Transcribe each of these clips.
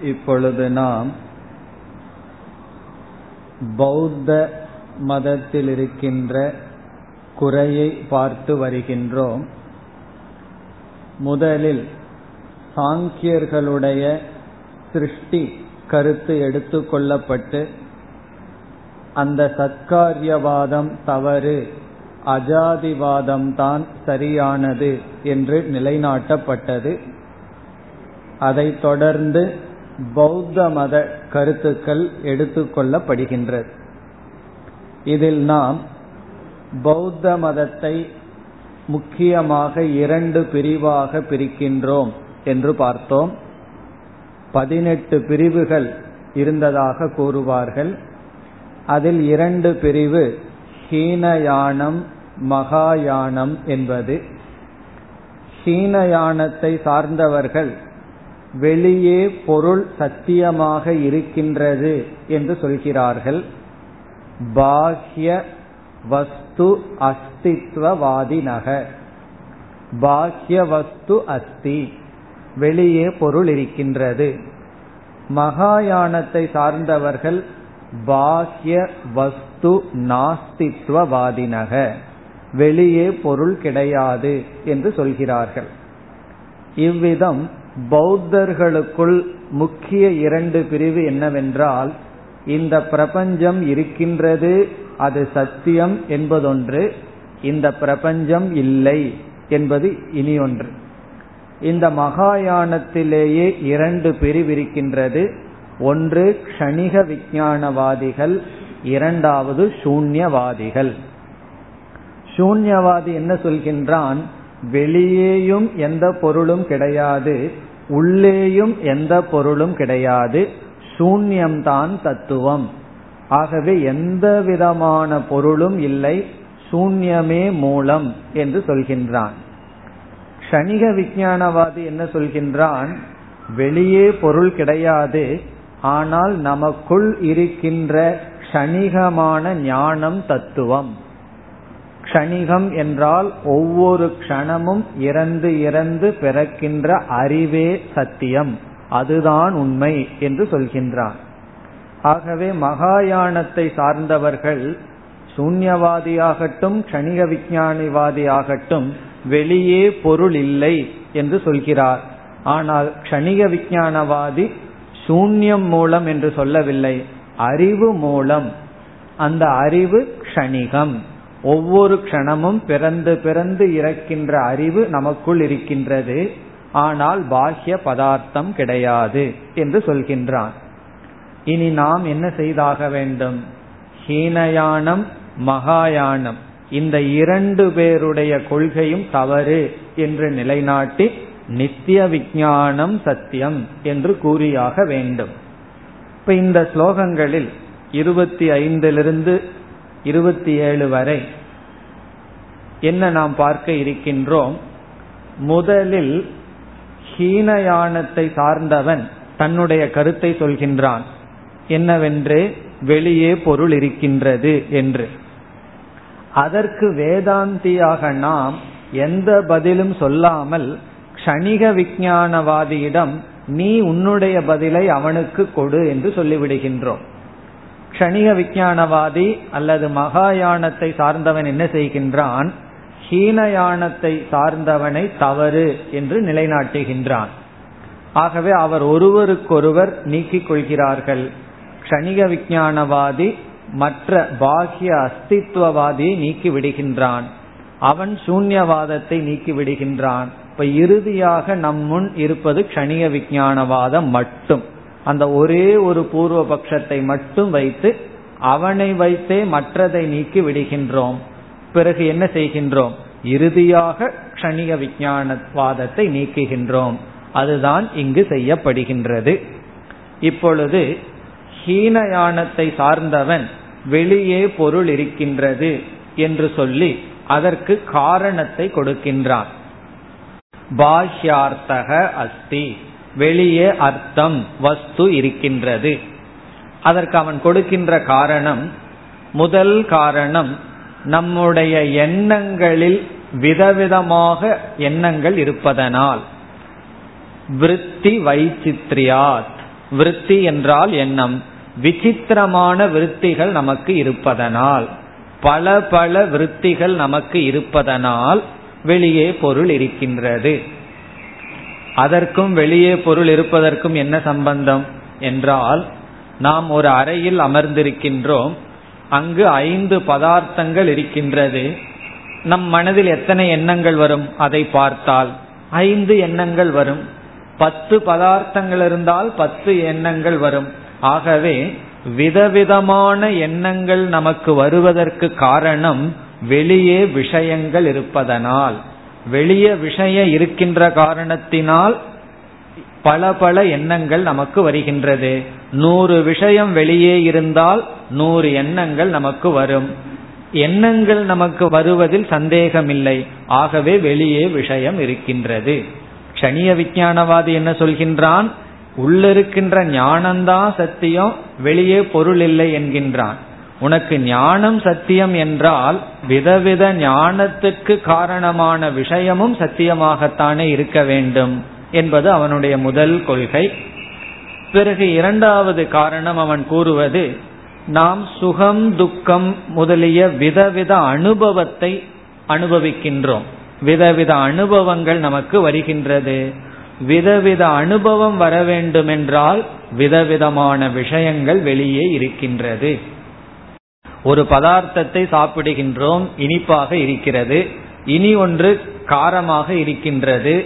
இப்பொழுது நாம் பௌத்த மதத்தில் இருக்கின்ற குறையை பார்த்து வருகின்றோம். முதலில் சாங்கியர்களுடைய சிருஷ்டி கருத்து எடுத்துக்கொள்ளப்பட்டு அந்த சத்காரியவாதம் தவறு அஜாதிவாதம் தான் சரியானது என்று நிலைநாட்டப்பட்டது. அதைத் தொடர்ந்து பௌத்த மத கருத்துக்கள் எடுத்துக்கொள்ளப்படுகின்றது இதில் நாம் பௌத்த மதத்தை முக்கியமாக இரண்டு பிரிவாக பிரிக்கின்றோம் என்று பார்த்தோம். பதினெட்டு பிரிவுகள் இருந்ததாக கூறுவார்கள். அதில் இரண்டு பிரிவு ஹீனயானம் மகாயானம் என்பது. ஹீனயானத்தை சார்ந்தவர்கள் வெளியே பொருள் சத்தியமாக இருக்கின்றது என்று சொல்கிறார்கள். பாஹ்ய வஸ்து அஸ்தித்வவாதினக. பாஹ்ய வஸ்து அஸ்தி. வெளியே பொருள் இருக்கின்றது. மகாயானத்தை சார்ந்தவர்கள் பாஹ்ய வஸ்து நாஸ்தித்வவாதினக. வெளியே பொருள் கிடையாது என்று சொல்கிறார்கள். இவ்விதம் பௌத்தர்களுக்குள் முக்கிய இரண்டு பிரிவு என்னவென்றால் இந்த பிரபஞ்சம் இருக்கின்றது அது சத்தியம் என்பதொன்று இந்த பிரபஞ்சம் இல்லை என்பது இனி ஒன்று. இந்த மகாயானத்திலேயே இரண்டு பிரிவிருக்கின்றது ஒன்று க்ஷணிக விஞ்ஞானவாதிகள் இரண்டாவது சூன்யவாதிகள். சூன்யவாதி என்ன சொல்கின்றான்? வெளியேயும் எந்த பொருளும் கிடையாது உள்ளேயும் எந்த பொருளும் கிடையாது. சூன்யம்தான் தத்துவம். ஆகவே எந்த விதமான பொருளும் இல்லை சூன்யமே மூலம் என்று சொல்கின்றான். க்ஷணிக விஞ்ஞானவாதி என்ன சொல்கின்றான்? வெளியே பொருள் கிடையாது ஆனால் நமக்குள் இருக்கின்ற கணிகமான ஞானம் தத்துவம். க்ஷணிகம் என்றால் ஒவ்வொரு க்ஷணமும் இறந்து இறந்து பிறக்கின்ற அறிவே சத்தியம். அதுதான் உண்மை என்று சொல்கின்றான் ஆகவே மகாயானத்தை சார்ந்தவர்கள் சூன்யவாதியாகட்டும் க்ஷணிக விஞ்ஞானிவாதியாகட்டும் வெளியே பொருள் இல்லை என்று சொல்கிறார். ஆனால் க்ஷணிக விஞ்ஞானவாதி சூன்யம் மூலம் என்று சொல்லவில்லை அறிவு மூலம். அந்த அறிவு க்ஷணிகம். ஒவ்வொரு க்ஷணமும் பிறந்து பிறந்து இறக்கின்ற அறிவு நமக்குள் இருக்கின்றது. ஆனால் பாஹ்ய பதார்த்தம் கிடையாது என்று சொல்கின்றான். இனி நாம் என்ன செய்தாக வேண்டும்? ஹீனயானம் மகாயானம். இந்த இரண்டு பேருடைய கொள்கையும் தவறு என்று நிலைநாட்டி நித்திய விஞ்ஞானம் சத்தியம் என்று கூறியாக வேண்டும். இப்ப இந்த ஸ்லோகங்களில் இருபத்தி ஐந்திலிருந்து இருபத்தி ஏழு வரை என்ன நாம் பார்க்க இருக்கின்றோம்? முதலில் ஹீனயானத்தை சார்ந்தவன் தன்னுடைய கருத்தை சொல்கின்றான். என்னவென்று? வெளியே பொருள் இருக்கின்றது என்று. அதற்கு வேதாந்தியாக நாம் எந்த பதிலும் சொல்லாமல் க்ஷணிக விஞ்ஞானவாதியிடம் நீ உன்னுடைய பதிலை அவனுக்கு கொடு என்று சொல்லிவிடுகின்றோம். க்ஷணிக விஞ்ஞானவாதி அல்லது மகாயானத்தை சார்ந்தவன் என்ன செய்கின்றான்? ஹீனயானத்தை சார்ந்தவனை தவறு என்று நிலைநாட்டுகின்றான். ஆகவே அவர் ஒருவருக்கொருவர் நீக்கிக் கொள்கிறார்கள். க்ஷணிக விஞ்ஞானவாதி மற்ற பாகிய அஸ்தித்வவாதியை நீக்கி விடுகின்றான். அவன் சூன்யவாதத்தை நீக்கி விடுகின்றான். இப்ப இறுதியாக நம் முன் இருப்பது க்ஷணிக விஞ்ஞானவாதம் மட்டும். அந்த ஒரே ஒரு பூர்வ பட்சத்தை மட்டும் வைத்து அவனை வைத்தே மற்றதை நீக்கி விடுகின்றோம். பிறகு என்ன செய்கின்றோம்? இறுதியாக க்ஷணிக விஞ்ஞானவாதத்தை நீக்குகின்றோம். அதுதான் இங்கு செய்யப்படுகின்றது. இப்பொழுது ஹீனயானத்தை சார்ந்தவன் வெளியே பொருள் இருக்கின்றது என்று சொல்லி அதற்கு காரணத்தை கொடுக்கின்றான். பாஹ்யார்த்தக அஸ்தி. வெளியே அர்த்தம் வஸ்து இருக்கின்றது. அதற்கு அவன் கொடுக்கின்ற காரணம் முதல் காரணம் நம்முடைய எண்ணங்களில் விதவிதமாக எண்ணங்கள் இருப்பதனால். விருத்தி வைச்சித்ரியாத் விருத்தி என்றால் எண்ணம். விசித்திரமான விருத்திகள் நமக்கு இருப்பதனால். பல பல விருத்திகள் நமக்கு இருப்பதனால் வெளியே பொருள் இருக்கின்றது. அதற்கும் வெளியே பொருள் இருப்பதற்கும் என்ன சம்பந்தம்? என்றால் நாம் ஒரு அறையில் அமர்ந்திருக்கின்றோம். அங்கு ஐந்து பதார்த்தங்கள் இருக்கின்றது. நம் மனதில் எத்தனை எண்ணங்கள் வரும்? அதை பார்த்தால் ஐந்து எண்ணங்கள் வரும். பத்து பதார்த்தங்கள் இருந்தால் பத்து எண்ணங்கள் வரும். ஆகவே விதவிதமான எண்ணங்கள் நமக்கு வருவதற்கு காரணம் வெளியே விஷயங்கள் இருப்பதனால். வெளியே விஷயம் இருக்கின்ற காரணத்தினால் பல பல எண்ணங்கள் நமக்கு வருகின்றது. நூறு விஷயம் வெளியே இருந்தால் நூறு எண்ணங்கள் நமக்கு வரும். எண்ணங்கள் நமக்கு வருவதில் சந்தேகமில்லை. ஆகவே வெளியே விஷயம் இருக்கின்றது. கணிய விஞ்ஞானவாதி என்ன சொல்கின்றான்? உள்ளிருக்கின்ற ஞானம்தான் சத்தியம் வெளியே பொருள் இல்லை என்கின்றான். உனக்கு ஞானம் சத்தியம் என்றால் விதவித ஞானத்துக்கு காரணமான விஷயமும் சத்தியமாகத்தானே இருக்க வேண்டும் என்பது அவனுடைய முதல் கொள்கை. பிறகு இரண்டாவது காரணம் அவன் கூறுவது நாம் சுகம் துக்கம் முதலிய விதவித அனுபவத்தை அனுபவிக்கின்றோம். விதவித அனுபவங்கள் நமக்கு வருகின்றது. விதவித அனுபவம் வர வேண்டுமென்றால் விதவிதமான விஷயங்கள் வெளியே இருக்கின்றது. ஒரு பதார்த்தத்தை சாப்பிடுகின்றோம் இனிப்பாக இருக்கிறது. இனி ஒன்று காரமாக இருக்கின்றது.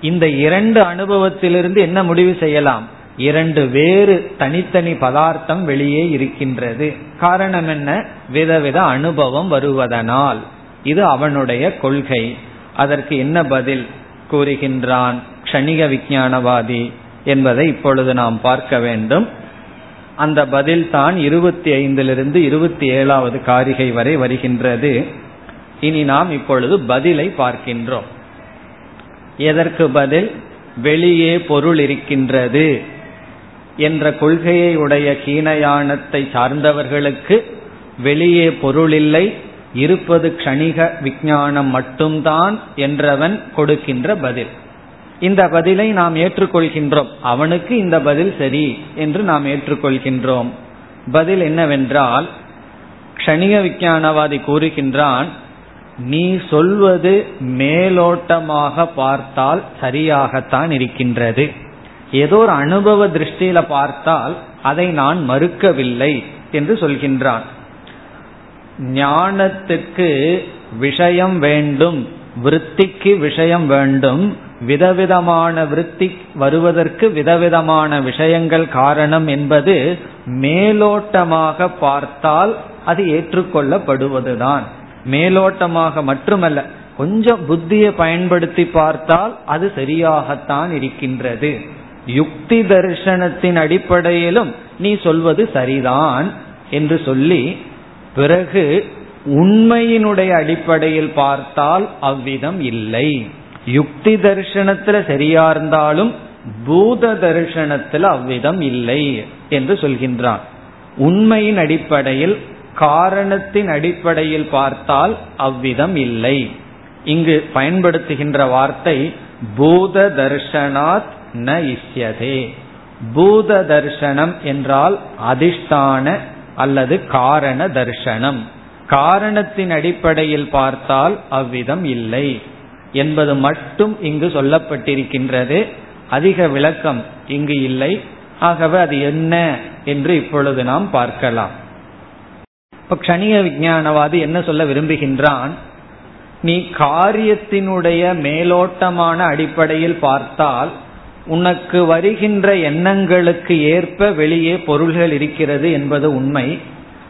இந்த இரண்டு அனுபவத்திலிருந்து என்ன முடிவு செய்யலாம்? இரண்டு வேறு தனித்தனி பதார்த்தம் வெளியே இருக்கின்றது. காரணம் என்ன? விதவித அனுபவம் வருவதனால். இது அவனுடைய கொள்கை. அதற்கு என்ன பதில் கூறுகின்றான்? க்ஷணிக விஞ்ஞானவாதி என்பதை இப்பொழுது நாம் பார்க்க வேண்டும். அந்த பதில் தான் இருபத்தி ஐந்திலிருந்து இருபத்தி ஏழாவது காரிகை வரை வருகின்றது. இனி நாம் இப்பொழுது பதிலை பார்க்கின்றோம். எதற்கு பதில்? வெளியே பொருள் இருக்கின்றது என்ற கொள்கையை உடைய கீனயானத்தை சார்ந்தவர்களுக்கு வெளியே பொருள் இல்லை இருப்பது க்ஷணிக விஞ்ஞானம் மட்டும்தான் என்றவன் கொடுக்கின்ற பதில். இந்த பதிலை நாம் ஏற்றுக்கொள்கின்றோம். அவனுக்கு இந்த பதில் சரி என்று நாம் ஏற்றுக்கொள்கின்றோம். பதில் என்னவென்றால் க்ஷணிக விஞ்ஞானவாதி கூறுகின்றான் நீ சொல்வது மேலோட்டமாக பார்த்தால் சரியாகத்தான் இருக்கின்றது. ஏதோ ஒரு அனுபவ திருஷ்டியில பார்த்தால் அதை நான் மறுக்கவில்லை என்று சொல்கின்றான். ஞானத்துக்கு விஷயம் வேண்டும் விருத்திக்கு விஷயம் வேண்டும் விதவிதமான விருத்தி வருவதற்கு விதவிதமான விஷயங்கள் காரணம் என்பது மேலோட்டமாக பார்த்தால் அது ஏற்றுக்கொள்ளப்படுவதுதான். மேலோட்டமாக மட்டுமல்ல கொஞ்சம் புத்தியை பயன்படுத்தி பார்த்தால் அது சரியாகத்தான் இருக்கின்றது. யுக்தி தரிசனத்தின் அடிப்படையிலும் நீ சொல்வது சரிதான் என்று சொல்லி பிறகு உண்மையினுடைய அடிப்படையில் பார்த்தால் அவ்விதம் இல்லை. யுக்தி தரிசனத்துல சரியா இருந்தாலும் பூத தரிசனத்துல அவ்விதம் இல்லை என்று சொல்கின்றான். உண்மையின் அடிப்படையில் காரணத்தின் அடிப்படையில் பார்த்தால் அவ்விதம் இல்லை. இங்கு பயன்படுத்துகின்ற வார்த்தை பூத தர்ஷனாத் ந இஷ்யதே. பூத தர்ஷனம் என்றால் அதிஷ்டான அல்லது காரண தர்ஷனம் காரணத்தின் அடிப்படையில் பார்த்தால் அவ்விதம் இல்லை. என்பது மட்டும் இங்கு சொல்லப்பட்டிருக்கின்றது. அதிக விளக்கம் இங்கு இல்லை. ஆகவே அது என்ன என்று இப்பொழுது நாம் பார்க்கலாம். இப்ப க்ஷணிக விஞ்ஞானவாதி என்ன சொல்ல விரும்புகின்றான்? நீ காரியத்தினுடைய மேலோட்டமான அடிப்படையில் பார்த்தால் உனக்கு வருகின்ற எண்ணங்களுக்கு ஏற்ப வெளியே பொருள்கள் இருக்கிறது என்பது உண்மை.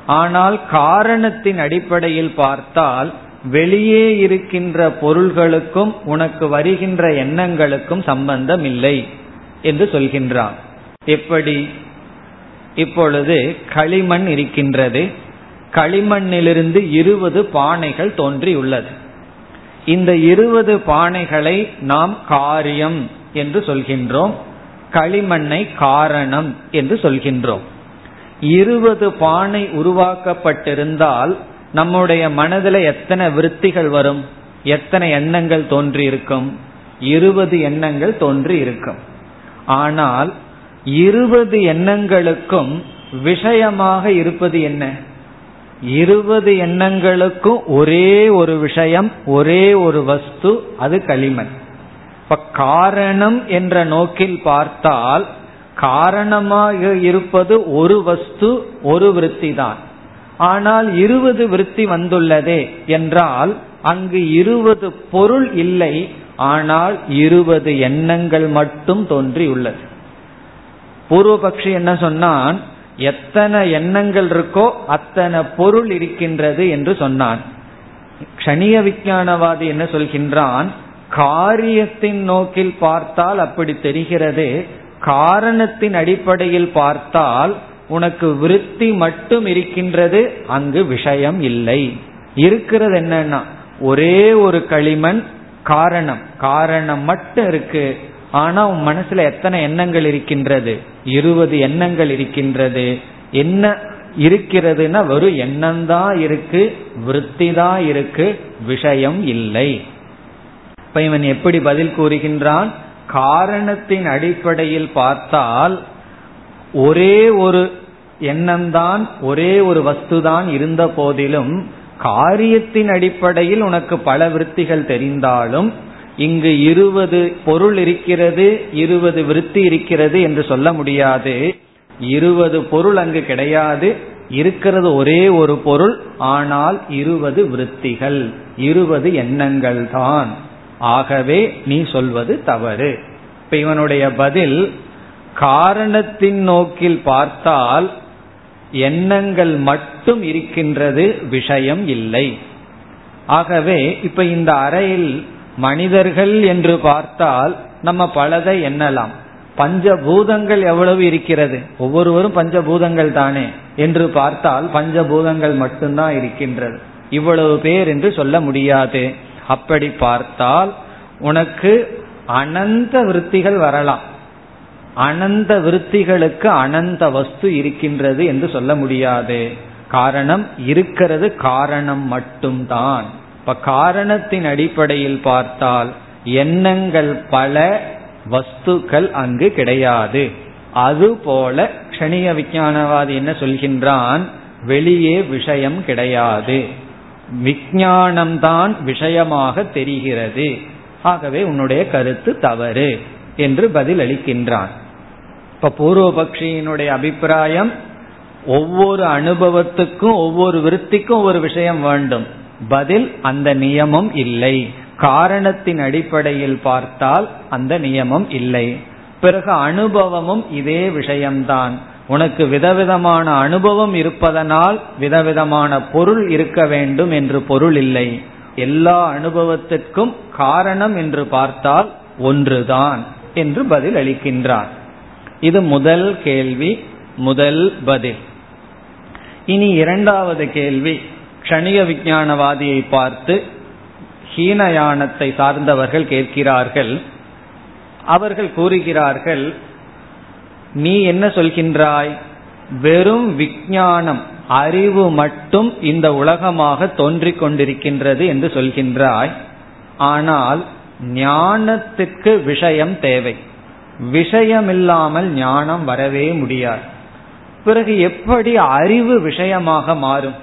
ஆனால் காரணத்தின் அடிப்படையில் பார்த்தால் வெளியே இருக்கின்ற பொருள்களுக்கும் உனக்கு வருகின்ற எண்ணங்களுக்கும் சம்பந்தம் இல்லை என்று சொல்கின்றான். எப்படி? இப்பொழுது களிமண் இருக்கின்றது. களிமண்ணிலிருந்து இருபது பானைகள் தோன்றியுள்ளது. இந்த இருபது பானைகளை நாம் காரியம் என்று சொல்கின்றோம். களிமண்ணை காரணம் என்று சொல்கின்றோம். இருபது பானை உருவாக்கப்பட்டிருந்தால் நம்முடைய மனதில் எத்தனை விருத்திகள் வரும்? எத்தனை எண்ணங்கள் தோன்றி இருக்கும் இருபது எண்ணங்கள் தோன்றி இருக்கும் ஆனால் இருபது எண்ணங்களுக்கும் விஷயமாக இருப்பது என்ன? இருபது எண்ணங்களுக்கும் ஒரே ஒரு விஷயம் ஒரே ஒரு வஸ்து அது களிமண். இப்ப காரணம் என்ற நோக்கில் பார்த்தால் காரணமாக இருப்பது ஒரு வஸ்து ஒரு விருத்தி தான் ஆனால் இருபது விருத்தி வந்துள்ளதே என்றால் அங்கு இருபது பொருள் இல்லை ஆனால் இருபது எண்ணங்கள் மட்டும் தோன்றியுள்ளது. பூர்வபக்ஷி என்ன சொன்னான்? எத்தனை எண்ணங்கள் இருக்கோ அத்தனை பொருள் இருக்கின்றது என்று சொன்னான். க்ஷணிய விஞ்ஞானவாதி என்ன சொல்கின்றான்? காரியத்தின் நோக்கில் பார்த்தால் அப்படி தெரிகிறது. காரணத்தின் அடிப்படையில் பார்த்தால் உனக்கு விருத்தி மட்டும் இருக்கின்றது அங்கு விஷயம் இல்லை. இருக்கிறது என்னன்னா ஒரே ஒரு களிமண் காரணம். காரணம் மட்டும் இருக்கு. ஆனா உன் மனசுல எத்தனை எண்ணங்கள் இருக்கின்றது? இருபது எண்ணங்கள் இருக்கின்றது. என்ன இருக்கிறதுனா வெறும் எண்ணம் தான் இருக்கு விருத்தி தான் இருக்கு விஷயம் இல்லை. இப்ப இவன் எப்படி பதில் கூறுகின்றான்? காரணத்தின் அடிப்படையில் பார்த்தால் ஒரே ஒரு எண்ணம்தான் ஒரே ஒரு வஸ்துதான் இருந்த போதிலும் காரியத்தின் அடிப்படையில் உனக்கு பல விருத்திகள் தெரிந்தாலும் இங்கு இருபது பொருள் இருக்கிறது இருபது விருத்தி இருக்கிறது என்று சொல்ல முடியாது. இருபது பொருள் அங்கு கிடையாது. இருக்கிறது ஒரே ஒரு பொருள் ஆனால் இருபது விருத்திகள் இருபது எண்ணங்கள் தான் ஆகவே நீ சொல்வது தவறு. இப்ப இவனுடைய பதில் காரணத்தின் நோக்கில் பார்த்தால் எண்ணங்கள் மட்டும் இருக்கின்றது விஷயம் இல்லை. ஆகவே இப்ப இந்த அறையில் மனிதர்கள் என்று பார்த்தால் நம்ம பலதை எண்ணலாம். பஞ்சபூதங்கள் எவ்வளவு இருக்கிறது? ஒவ்வொருவரும் பஞ்சபூதங்கள் தானே என்று பார்த்தால் பஞ்சபூதங்கள் மட்டும்தான் இருக்கின்றது. இவ்வளவு பேர் என்று சொல்ல முடியாது. அப்படி பார்த்தால் உனக்கு அனந்த விருத்திகள் வரலாம். அனந்த விருத்திகளுக்கு அனந்த வஸ்து இருக்கின்றது என்று சொல்ல முடியாது. காரணம் இருக்கிறது காரணம் மட்டும்தான். இப்ப காரணத்தின் அடிப்படையில் பார்த்தால் எண்ணங்கள் பல வஸ்துக்கள் அங்கு கிடையாது. அதுபோல க்ஷணிய விஞ்ஞானவாதி என்ன சொல்கின்றான்? வெளியே விஷயம் கிடையாது. விஞ்ஞானம்தான் விஷயமாக தெரிகிறது. ஆகவே உன்னுடைய கருத்து தவறு என்று பதில் அளிக்கின்றான் இப்ப பூர்வபக்ஷியினுடைய அபிப்பிராயம் ஒவ்வொரு அனுபவத்துக்கும் ஒவ்வொரு விருத்திக்கும் ஒரு விஷயம் வேண்டும். பதில் அந்த நியமம் இல்லை. காரணத்தின் அடிப்படையில் பார்த்தால் அந்த நியமம் இல்லை. பிறகு அனுபவமும் இதே விஷயம்தான். உனக்கு விதவிதமான அனுபவம் இருப்பதனால் விதவிதமான பொருள் இருக்க வேண்டும் என்று பொருள் இல்லை. எல்லா அனுபவத்திற்கும் காரணம் என்று பார்த்தால் ஒன்றுதான் என்று பதில் அளிக்கின்றார் இது முதல் கேள்வி முதல் பதில். இனி இரண்டாவது கேள்வி. கணிக விஞ்ஞானவாதியை பார்த்து ஹீனயானத்தை சார்ந்தவர்கள் கேட்கிறார்கள். அவர்கள் கூறுகிறார்கள் நீ என்ன சொல்கின்றாய்? வெறும் விஞ்ஞானம் அறிவு மட்டும் இந்த உலகமாக தோன்றிக் கொண்டிருக்கின்றது என்று சொல்கின்றாய். ஆனால் ஞானத்துக்கு விஷயம் தேவை. விஷயமில்லாமல் ஞானம் வரவே முடியாது. பிறகு எப்படி அறிவு விஷயமாக மாறும்?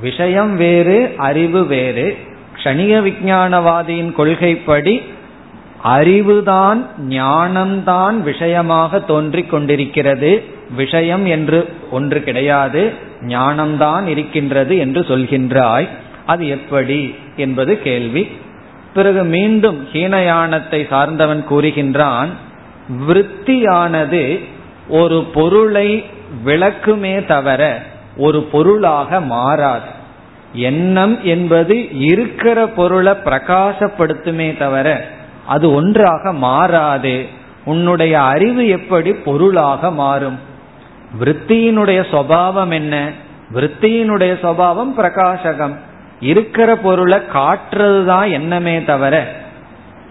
விஷயம் வேறு அறிவு வேறு. க்ஷணிக விஞ்ஞானவாதியின் கொள்கைப்படி அறிவுதான் ஞானம்தான் விஷயமாக தோன்றிக் கொண்டிருக்கிறது. விஷயம் என்று ஒன்று கிடையாது ஞானம்தான் இருக்கின்றது என்று சொல்கின்றாய். அது எப்படி என்பது கேள்வி. பிறகு மீண்டும் ஹீனயானத்தை சார்ந்தவன் கூறுகின்றான் விற்த்தியானது ஒரு பொருளை விளக்குமே தவிர ஒரு பொருளாக மாறாது. எண்ணம் என்பது இருக்கிற பொருளை பிரகாசப்படுத்துமே தவிர அது ஒன்றாக மாறாது. உன்னுடைய அறிவு எப்படி பொருளாக மாறும்? விற்த்தியினுடைய சுவாவம் என்ன? விற்த்தியினுடைய சுவாவம் பிரகாசகம். இருக்கிற பொருளை காட்டுறதுதான் எண்ணமே தவிர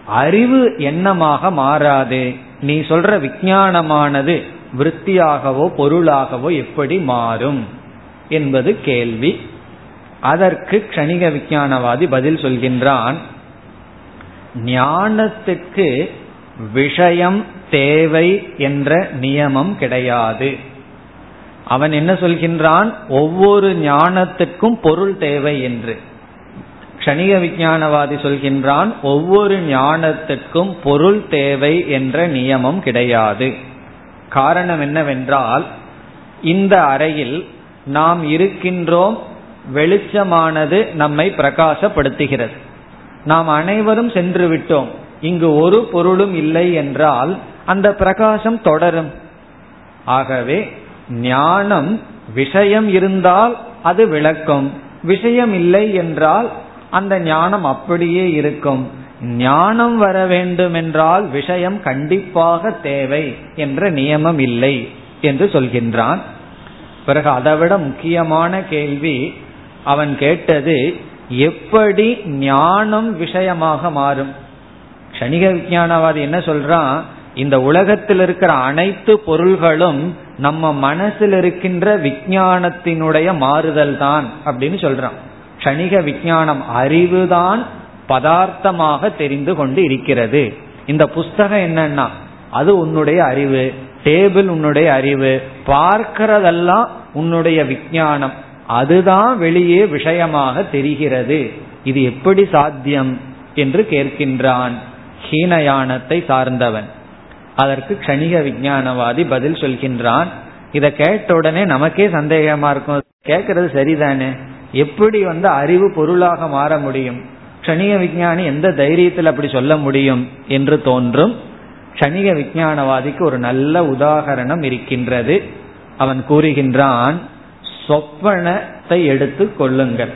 அறிவு எண்ணமாக மாறாது. நீ சொல்ற விஞ்ஞானமானது விற்த்தியாகவோ பொருளாகவோ எப்படி மாறும் என்பது கேள்வி. அதற்கு கணிக விஞ்ஞானவாதி பதில் சொல்கின்றான் ஞானத்துக்கு விஷயம் தேவை என்ற நியமம் கிடையாது. அவன் என்ன சொல்கின்றான் ஒவ்வொரு ஞானத்துக்கும் பொருள் தேவை என்று. கணிக விஞ்ஞானவாதி சொல்கின்றான் ஒவ்வொரு ஞானத்துக்கும் பொருள் தேவை என்ற நியமம் கிடையாது. காரணம் என்னவென்றால் இந்த அறையில் நாம் இருக்கின்றோம் வெளிச்சமானது நம்மை பிரகாசப்படுத்துகிறது. நாம் அனைவரும் சென்று விட்டோம் இங்கு ஒரு பொருளும் இல்லை என்றால் அந்த பிரகாசம் தொடரும். ஆகவே ஞானம் விஷயம் இருந்தால் அது விளக்கும் விஷயம் இல்லை என்றால் அந்த ஞானம் அப்படியே இருக்கும். ஞானம் வர வேண்டும் என்றால் விஷயம் கண்டிப்பாக தேவை என்ற நியமம் இல்லை என்று சொல்கின்றான். பிறகு அதைவிட முக்கியமான கேள்வி அவன் கேட்டது எப்படி ஞானம் விஷயமாக மாறும்? கணிக விஞ்ஞானவாதி என்ன சொல்றான்? இந்த உலகத்தில் இருக்கிற அனைத்து பொருள்களும் நம்ம மனசில் இருக்கின்ற விஞ்ஞானத்தினுடைய மாறுதல் தான் அப்படின்னு சொல்றான். கணிக விஞ்ஞானம் அறிவுதான் பதார்த்தமாக தெரிந்து கொண்டு இருக்கிறது. இந்த புஸ்தகம் என்னன்னா அது உன்னுடைய அறிவு டேபிள் உன்னுடைய அறிவு பார்க்கிறதெல்லாம் உன்னுடைய விஞ்ஞானம். அதுதான் வெளியே விஷயமாக தெரிகிறது. இது எப்படி சாத்தியம் என்று கேட்கின்றான் ஹீனயானத்தை சார்ந்தவன். அதற்கு கணிக விஞ்ஞானவாதி பதில் சொல்கின்றான். இதை கேட்ட உடனே நமக்கே சந்தேகமா இருக்கும். கேட்கறது சரிதானே? எப்படி வந்து அறிவு பொருளாக மாற முடியும்? க்ஷணிக விஞ்ஞானி எந்த தைரியத்தில் அப்படி சொல்ல முடியும் என்று தோன்றும்? க்ஷணிக விஞ்ஞானவாதிக்கு ஒரு நல்ல உதாகரணம் இருக்கின்றது. அவன் கூறுகின்றான் சொப்பனத்தை எடுத்து கொள்ளுங்கள்.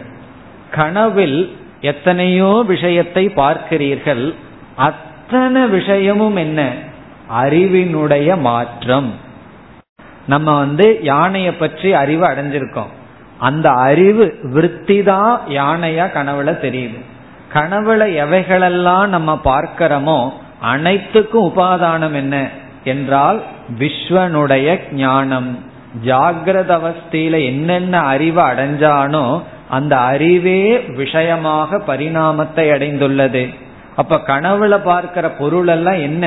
கனவில் எத்தனையோ விஷயத்தை பார்க்கிறீர்கள். அத்தனை விஷயமும் என்ன? அறிவினுடைய மாற்றம். நம்ம வந்து யானையை பற்றி அறிவு அடைஞ்சிருக்கோம். அந்த அறிவு விற்பி தான் யானையா கனவுல தெரியுது. கனவுல எவைகளெல்லாம் நம்ம பார்க்கிறோமோ அனைத்துக்கும் உபாதானம் என்ன என்றால் விஸ்வனுடைய ஞானம். ஜாகிரத அவஸ்தையில என்னென்ன அறிவு அடைஞ்சானோ அந்த அறிவே விஷயமாக பரிணாமத்தை அடைந்துள்ளது. அப்ப கனவுல பார்க்கிற பொருள் எல்லாம் என்ன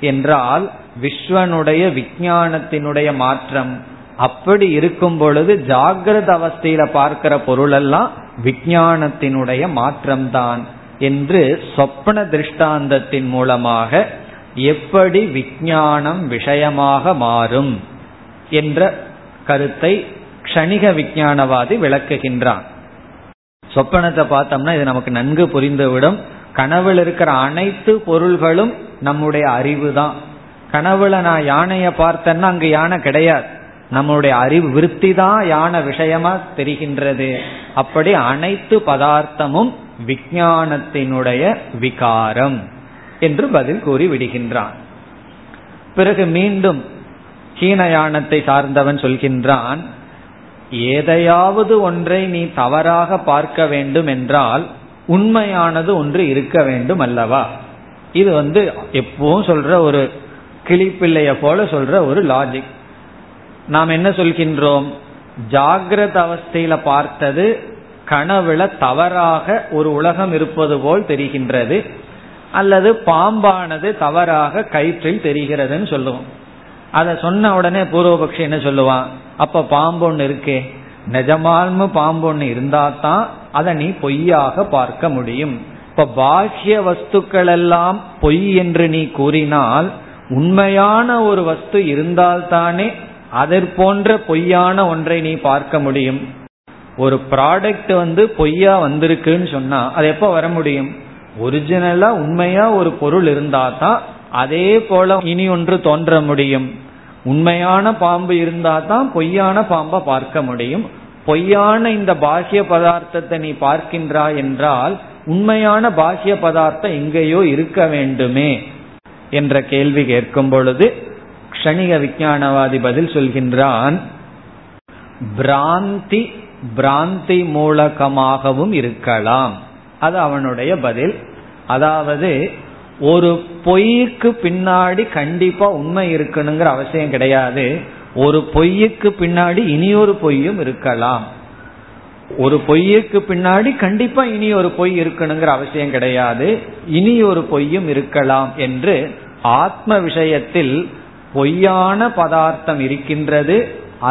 என்றால் விஸ்வனுடைய விஞ்ஞானத்தினுடைய மாற்றம். அப்படி இருக்கும் பொழுது ஜாகிரத அவஸ்தையில பார்க்கிற பொருள் எல்லாம் விஞ்ஞானத்தினுடைய மாற்றம்தான் என்று சொப்பன திருஷ்டாந்தத்தின் மூலமாக எப்படி விஞ்ஞானம் விஷயமாக மாறும் என்ற கருத்தை க்ஷணிக விஞ்ஞானவாதி விளக்குகின்றான். சொப்பனத்தை பார்த்தோம்னா இது நமக்கு நன்கு புரிந்துவிடும். கனவில் இருக்கிற அனைத்து பொருள்களும் நம்முடைய அறிவு தான் கனவுல நான் யானையை பார்த்தேன்னா அங்க யானை கிடையாது. நம்மளுடைய அறிவு விருத்தி தான் யானை விஷயமா தெரிகின்றது. அப்படி அனைத்து பதார்த்தமும் விஞ்ஞானத்தினுடைய விகாரம் என்று பதில் கூறி விடுகின்றான். பிறகு மீண்டும் சீன யானத்தை சார்ந்தவன் சொல்கின்றான் எதையாவது ஒன்றை நீ தவறாக பார்க்க வேண்டும் என்றால் உண்மையானது ஒன்று இருக்க வேண்டும் அல்லவா? இது வந்து எப்பவும் சொல்ற ஒரு கிளிப்பிள்ளைய போல சொல்ற ஒரு லாஜிக் நாம் என்ன சொல்கின்றோம்? ஜாகிரத அவஸ்தையில பார்த்தது கனவுல தவறாக ஒரு உலகம் இருப்பது போல் தெரிகின்றது அல்லது பாம்பானது தவறாக கயிற்றில் தெரிகிறதுன்னு சொல்லுவோம். அதை சொன்ன உடனே பூர்வபக்ஷி என்ன சொல்லுவான்? அப்ப பாம்பு ஒன்று இருக்கே நிஜமால்மு பாம்பு ஒன்று இருந்தா தான் அதை நீ பொய்யாக பார்க்க முடியும். இப்ப பாக்கிய வஸ்துக்கள் எல்லாம் பொய் என்று நீ கூறினால் உண்மையான ஒரு வஸ்து இருந்தால்தானே அதற்போன்ற பொய்யான ஒன்றை நீ பார்க்க முடியும். ஒரு ப்ராடக்ட் வந்து பொய்யா வந்திருக்குன்னு சொன்னா அது எப்போ வர முடியும்? ஒரிஜினலா உண்மையா ஒரு பொருள் இருந்தா தான் அதே போல இனி ஒன்று தோன்ற முடியும். உண்மையான பாம்பு இருந்தா தான் பொய்யான பாம்பை பார்க்க முடியும். பொய்யான இந்த பாக்கிய பதார்த்தத்தை நீ பார்க்கின்றாய் என்றால் உண்மையான பாக்கிய பதார்த்தம் எங்கேயோ இருக்க வேண்டுமே? என்ற கேள்வி கேட்கும் பொழுது க்ஷணிக விஞ்ஞானவாதி பதில் சொல்கின்றான் பிராந்தி பிராந்தி மூலகமாகவும் இருக்கலாம். அது அவனுடைய பதில். அதாவது ஒரு பொய்க்கு பின்னாடி கண்டிப்பா உண்மை இருக்கணுங்கிற அவசியம் கிடையாது. ஒரு பொய்யுக்கு பின்னாடி இனியொரு பொய்யும் இருக்கலாம். ஒரு பொய்யுக்கு பின்னாடி கண்டிப்பா இனி ஒரு பொய் இருக்கணுங்கிற அவசியம் கிடையாது. இனி ஒரு பொய்யும் இருக்கலாம் என்று ஆத்ம விஷயத்தில் பொய்யான பதார்த்தம் இருக்கின்றது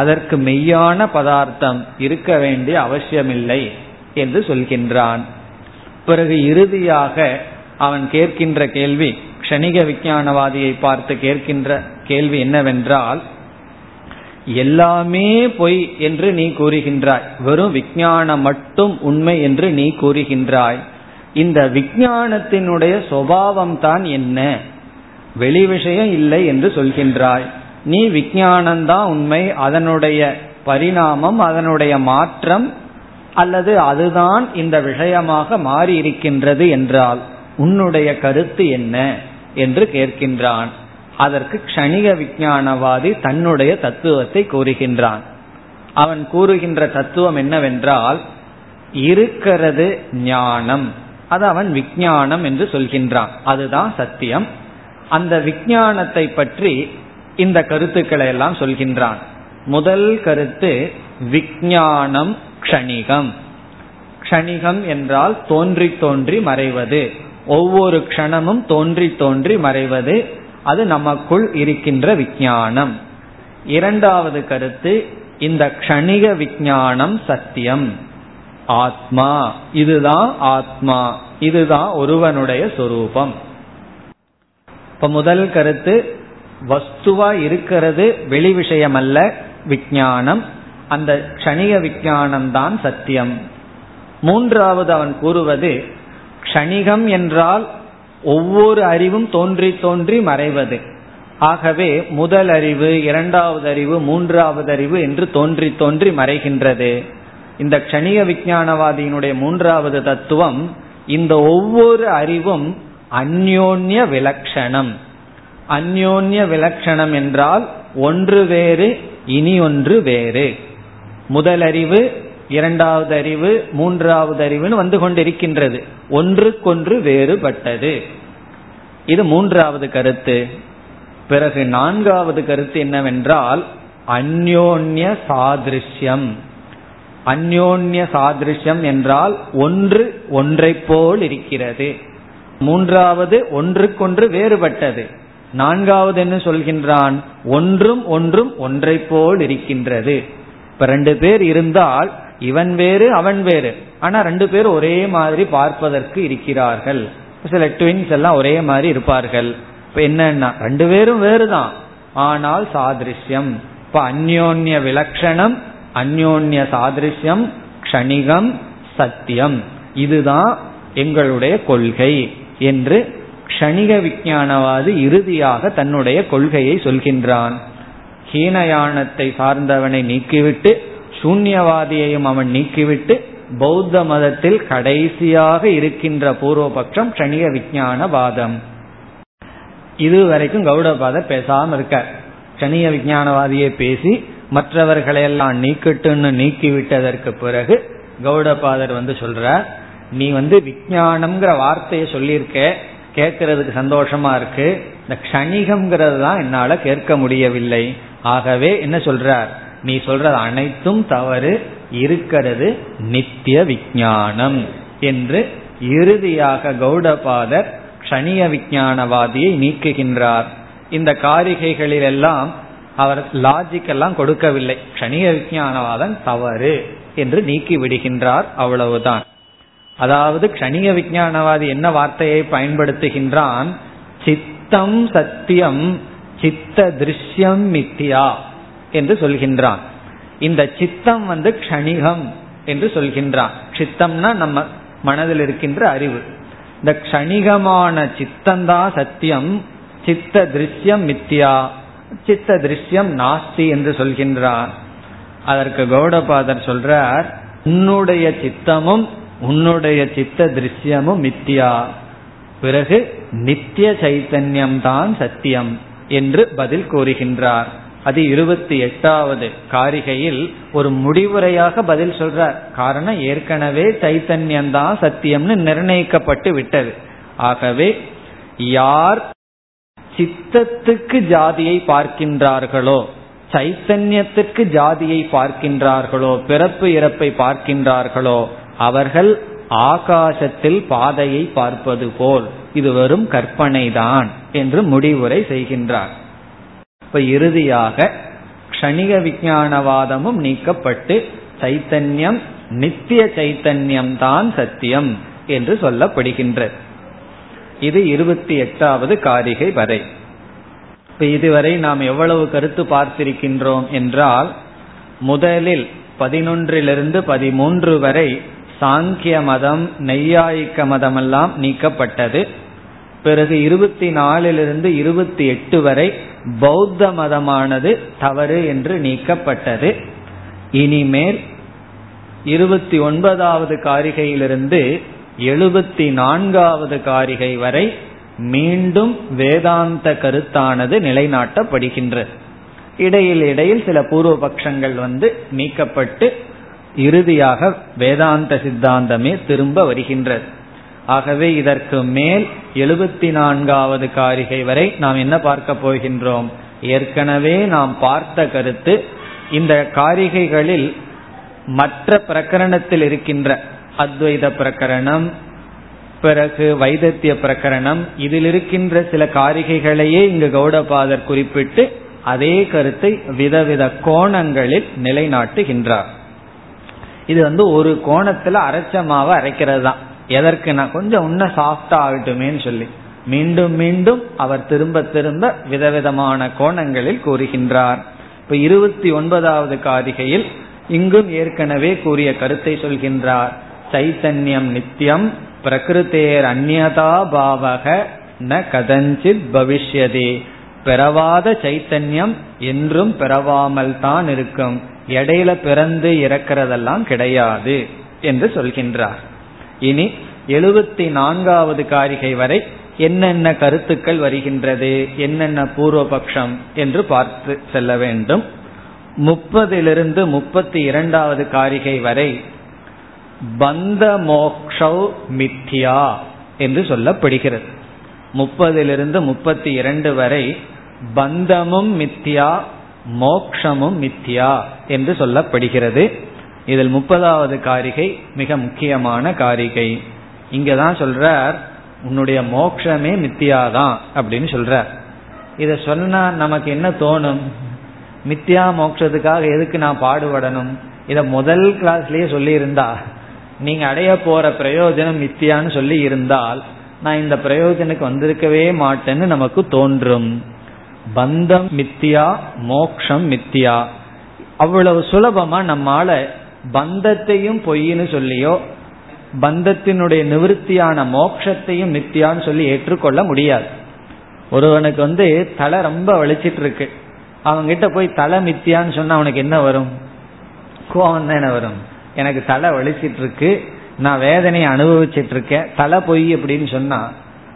அதற்கு மெய்யான பதார்த்தம் இருக்க வேண்டிய அவசியமில்லை என்று சொல்கின்றான். பிறகு இறுதியாக அவன் கேட்கின்ற கேள்வி க்ஷணிக விஞ்ஞானவாதியை பார்த்து கேட்கின்ற கேள்வி என்னவென்றால் எல்லாமே பொய் என்று நீ கூறுகின்றாய். வெறும் விஞ்ஞானம் மட்டும் உண்மை என்று நீ கூறுகின்றாய். இந்த விஞ்ஞானத்தினுடைய சுவாவம் தான் என்ன? வெளி விஷயம் இல்லை என்று சொல்கின்றாய். நீ விஞ்ஞானம்தான் உண்மை அதனுடைய பரிணாமம் அதனுடைய மாற்றம் அல்லது அதுதான் இந்த விஷயமாக மாறி இருக்கின்றது என்றால் உன்னுடைய கருத்து என்ன என்று கேட்கின்றான். அதற்கு க்ஷணிக விஞ்ஞானவாதி தன்னுடைய தத்துவத்தை கூறுகின்றான். அவன் கூறுகின்ற தத்துவம் என்னவென்றால் இருக்கிறது ஞானம். அது அவன் விஞ்ஞானம் என்று சொல்கின்றான். அதுதான் சத்தியம். அந்த விஜயானத்தை பற்றி இந்த கருத்துக்களை எல்லாம் சொல்கின்றான். முதல் கருத்து விஜயானம் க்ஷணிகம். க்ஷணிகம் என்றால் தோன்றி தோன்றி மறைவது. ஒவ்வொரு க்ஷணமும் தோன்றி தோன்றி மறைவது. அது நமக்குள் இருக்கின்ற விஜயானம். இரண்டாவது கருத்து இந்த க்ஷணிக விஜயானம் சத்தியம். ஆத்மா இதுதான் ஆத்மா இதுதான் ஒருவனுடைய சொரூபம். இப்ப முதல் கருத்து வஸ்துவா இருக்கிறது வெளி விஷயம் அல்ல விஞ்ஞானம் அந்த க்ஷணிக விஞ்ஞானம் தான் சத்தியம். மூன்றாவது அவன் கூறுவது க்ஷணிகம் என்றால் ஒவ்வொரு அறிவும் தோன்றி தோன்றி மறைவது. ஆகவே முதல் அறிவு இரண்டாவது அறிவு மூன்றாவது அறிவு என்று தோன்றி தோன்றி மறைகின்றது. இந்த க்ஷணிக விஞ்ஞானவாதியினுடைய மூன்றாவது தத்துவம் இந்த ஒவ்வொரு அறிவும் அந்யோன்ய விலக்ஷணம். அந்யோன்ய விலக்ஷணம் என்றால் ஒன்று வேறு இனி ஒன்று வேறு. முதலறிவு இரண்டாவது அறிவு மூன்றாவது அறிவுன்னு வந்து கொண்டிருக்கின்றது. ஒன்றுக்கொன்று வேறுபட்டது. இது மூன்றாவது கருத்து. பிறகு நான்காவது கருத்து என்னவென்றால் அந்யோன்ய சாதிருஷ்யம். அந்யோன்ய சாதிருஷ்யம் என்றால் ஒன்று ஒன்றை போல் இருக்கிறது. மூன்றாவது ஒன்றுக்கொன்று வேறுபட்டது. நான்காவது என்ன சொல்கின்றான் ஒன்றும் ஒன்றும் ஒன்றை போல் இருக்கின்றது. இப்ப ரெண்டு பேர் இருந்தால் இவன் வேறு அவன் வேறு. ஆனா ரெண்டு பேரும் ஒரே மாதிரி பார்ப்பதற்கு இருக்கிறார்கள். சில ட்வின்ஸ் எல்லாம் ஒரே மாதிரி இருப்பார்கள். இப்ப என்னன்னா ரெண்டு பேரும் வேறுதான். ஆனால் சாதிருஷ்யம். இப்ப அந்யோன்ய விலக்ஷணம் அந்யோன்ய சாதிருஷ்யம் க்ஷணிகம் சத்தியம். இதுதான் எங்களுடைய கொள்கை. என்று க்ஷணிக விஞ்ஞானவாதி இறுதியாக தன்னுடைய கொள்கையை சொல்கின்றான். ஹீனயானத்தை சார்ந்தவனை நீக்கிவிட்டு சூன்யவாதியையும் அவன் நீக்கிவிட்டு பௌத்த மதத்தில் கடைசியாக இருக்கின்ற பூர்வபக்ஷம் க்ஷணிக விஞ்ஞானவாதம் இதுவரைக்கும் கௌடபாதர் பேசாம இருக்க க்ஷணிக விஞ்ஞானவாதியை பேசி மற்றவர்களையெல்லாம் நீக்கட்டுன்னு நீக்கிவிட்டதற்கு பிறகு கௌடபாதர் வந்து சொல்றார் நீ வந்து விஞ்ஞானம்ங்கிற வார்த்தையை சொல்லியிருக்க கேட்கறதுக்கு சந்தோஷமா இருக்கு. இந்த க்ஷணிகம்ங்கிறது தான் என்னால கேட்க முடியவில்லை. ஆகவே என்ன சொல்றார்? நீ சொல்றது அனைத்தும் தவறு இருக்கிறது நித்திய விஞ்ஞானம் என்று இறுதியாக கௌடபாதர் க்ஷணிய விஞ்ஞானவாதியை நீக்குகின்றார். இந்த காரிகைகளில் எல்லாம் அவர் லாஜிக் எல்லாம் கொடுக்கவில்லை. க்ஷணிய விஞ்ஞானவாதம் தவறு என்று நீக்கி விடுகின்றார். அவ்வளவுதான். அதாவது க்ஷணிக விஞ்ஞானவாதி என்ன வார்த்தையை பயன்படுத்துகின்றான்? சித்தம் சத்தியம் சித்த திருஷ்யம் மித்தியா என்று சொல்கின்றான். இந்த சித்தம் வந்து க்ஷணிகம் என்று சொல்கின்றான். சித்தம்னா நம்ம மனதில் இருக்கின்ற அறிவு. இந்த க்ஷணிகமான சித்தம்தான் சத்தியம் சித்த திருஷ்யம் மித்தியா சித்த திருஷ்யம் நாஸ்தி என்று சொல்கின்றார் அதற்கு கௌடபாதர் சொல்றார் உன்னுடைய சித்தமும் உன்னுடைய சித்த திருஷ்யமும் மித்தியா. பிறகு நித்திய சைத்தன்யம் தான் சத்தியம் என்று பதில் கூறுகின்றார். அது இருபத்தி எட்டாவது காரிகையில் ஒரு முடிவுரையாக பதில் சொல்றார். காரணம் ஏற்கனவே சைத்தன்யம்தான் சத்தியம்னு நிர்ணயிக்கப்பட்டு விட்டது. ஆகவே யார் சித்தத்துக்கு ஜாதியை பார்க்கின்றார்களோ சைத்தன்யத்துக்கு ஜாதியை பார்க்கின்றார்களோ பிறப்பு இறப்பை பார்க்கின்றார்களோ அவர்கள் ஆகாசத்தில் பாதையை பார்ப்பது போல். இது வெறும் கற்பனைதான் என்று முடிவுரை செய்கின்றார். இப்ப இறுதியாக க்ஷணிக விஞ்ஞானவாதமும் நீக்கப்பட்டு சைத்தன்யம் நித்திய சைத்தன்யம் தான் சத்தியம் என்று சொல்லப்படுகின்றது இது இருபத்தி எட்டாவது காரிகை வரை. இப்ப இதுவரை நாம் எவ்வளவு கருத்து பார்த்திருக்கின்றோம் என்றால் முதலில் பதினொன்றிலிருந்து பதிமூன்று வரை சாங்கிய மதம் நெய்யாயிக்க மதமெல்லாம் நீக்கப்பட்டது. பிறகு இருபத்தி நாலிலிருந்து இருபத்தி எட்டு வரை பௌத்த மதமானது தவறு என்று நீக்கப்பட்டது. இனிமேல் இருபத்தி ஒன்பதாவது காரிகையிலிருந்து எழுபத்தி நான்காவது காரிகை வரை மீண்டும் வேதாந்த கருத்தானது நிலைநாட்டப்படுகின்றது இடையில் இடையில் சில பூர்வ பட்சங்கள் வந்து நீக்கப்பட்டு இறுதியாக வேதாந்த சித்தாந்தமே திரும்ப வருகின்றது. ஆகவே இதற்கு மேல் எழுபத்தி நான்காவது காரிகை வரை நாம் என்ன பார்க்க போகின்றோம்? ஏற்கனவே நாம் பார்த்த கருத்து இந்த காரிகைகளில் மற்ற பிரகரணத்தில் இருக்கின்ற அத்வைத பிரகரணம் பிறகு வைதத்திய பிரகரணம் இதில் இருக்கின்ற சில காரிகைகளையே இங்கு கௌடபாதர் குறிப்பிட்டு அதே கருத்தை விதவித கோணங்களில் நிலைநாட்டுகின்றார். இது வந்து ஒரு கோணத்துல அரைச்ச மாவை அரைக்கிறது தான் எதற்கு நான் கொஞ்சம் இன்னும் சாஃப்டா ஆகட்டுமேன்னு சொல்லி. மீண்டும் மீண்டும் அவர் திரும்ப திரும்ப விதவிதமான கோணங்களில் கூறுகின்றார். இப்ப இருபத்தி ஒன்பதாவது காரிகையில் இங்கும் ஏற்கனவே கூறிய கருத்தை சொல்கின்றார். சைத்தன்யம் நித்தியம் பிரகிருத்தேர் அந்நதா பாவக ந கதஞ்சித் பவிஷ்யதே. பிறவாத சைத்தன்யம் என்றும் பெறவாமல் தான் இருக்கும். இடையில பிறந்து இறக்கிறதெல்லாம் கிடையாது என்று சொல்கின்றார். இனி எழுபத்தி நான்காவது காரிகை வரை என்னென்ன கருத்துக்கள் வருகின்றது என்னென்ன பூர்வபக்ஷம் என்று பார்த்து செல்ல வேண்டும். முப்பதிலிருந்து முப்பத்தி இரண்டாவது காரிகை வரை பந்த மோக்ஷௌ மித்யா என்று சொல்லப்படுகிறது. முப்பதிலிருந்து முப்பத்தி இரண்டு வரை பந்தமும் மித்யா மோக்ஷமும் மித்யா என்று சொல்லப்படுகிறது. இதில் முப்பதாவது காரிகை மிக முக்கியமான காரிகை. இங்கதான் சொல்றார் உன்னுடைய மோக்ஷமே மித்தியாதான் அப்படின்னு சொல்றார். இத சொன்னா நமக்கு என்ன தோணும்? மித்தியா மோக்ஷத்துக்காக எதுக்கு நான் பாடுபடணும்? இத முதல் கிளாஸ்லயே சொல்லி இருந்தா நீங்க அடைய போற பிரயோஜனம் மித்தியான்னு சொல்லி இருந்தால் நான் இந்த பிரயோஜனுக்கு வந்திருக்கவே மாட்டேன்னு நமக்கு தோன்றும். பந்தம் மித்தியா மோக்ஷம் மித்தியா. அவ்வளவு சுலபமா நம்மால பந்தத்தையும் பொய்ன்னு சொல்லியோ பந்தத்தினுடைய நிவர்த்தியான மோக்ஷத்தையும் மித்தியான்னு சொல்லி ஏற்றுக்கொள்ள முடியாது. ஒருவனுக்கு வந்து தலை ரொம்ப வலிச்சிட்டு இருக்கு அவங்கிட்ட போய் தலை மித்தியான்னு சொன்னா அவனுக்கு என்ன வரும்? கோவம் தானே வரும். எனக்கு தலை வலிச்சிட்டு இருக்கு நான் வேதனையை அனுபவிச்சிட்டு இருக்கேன் தலை பொய் அப்படின்னு சொன்னா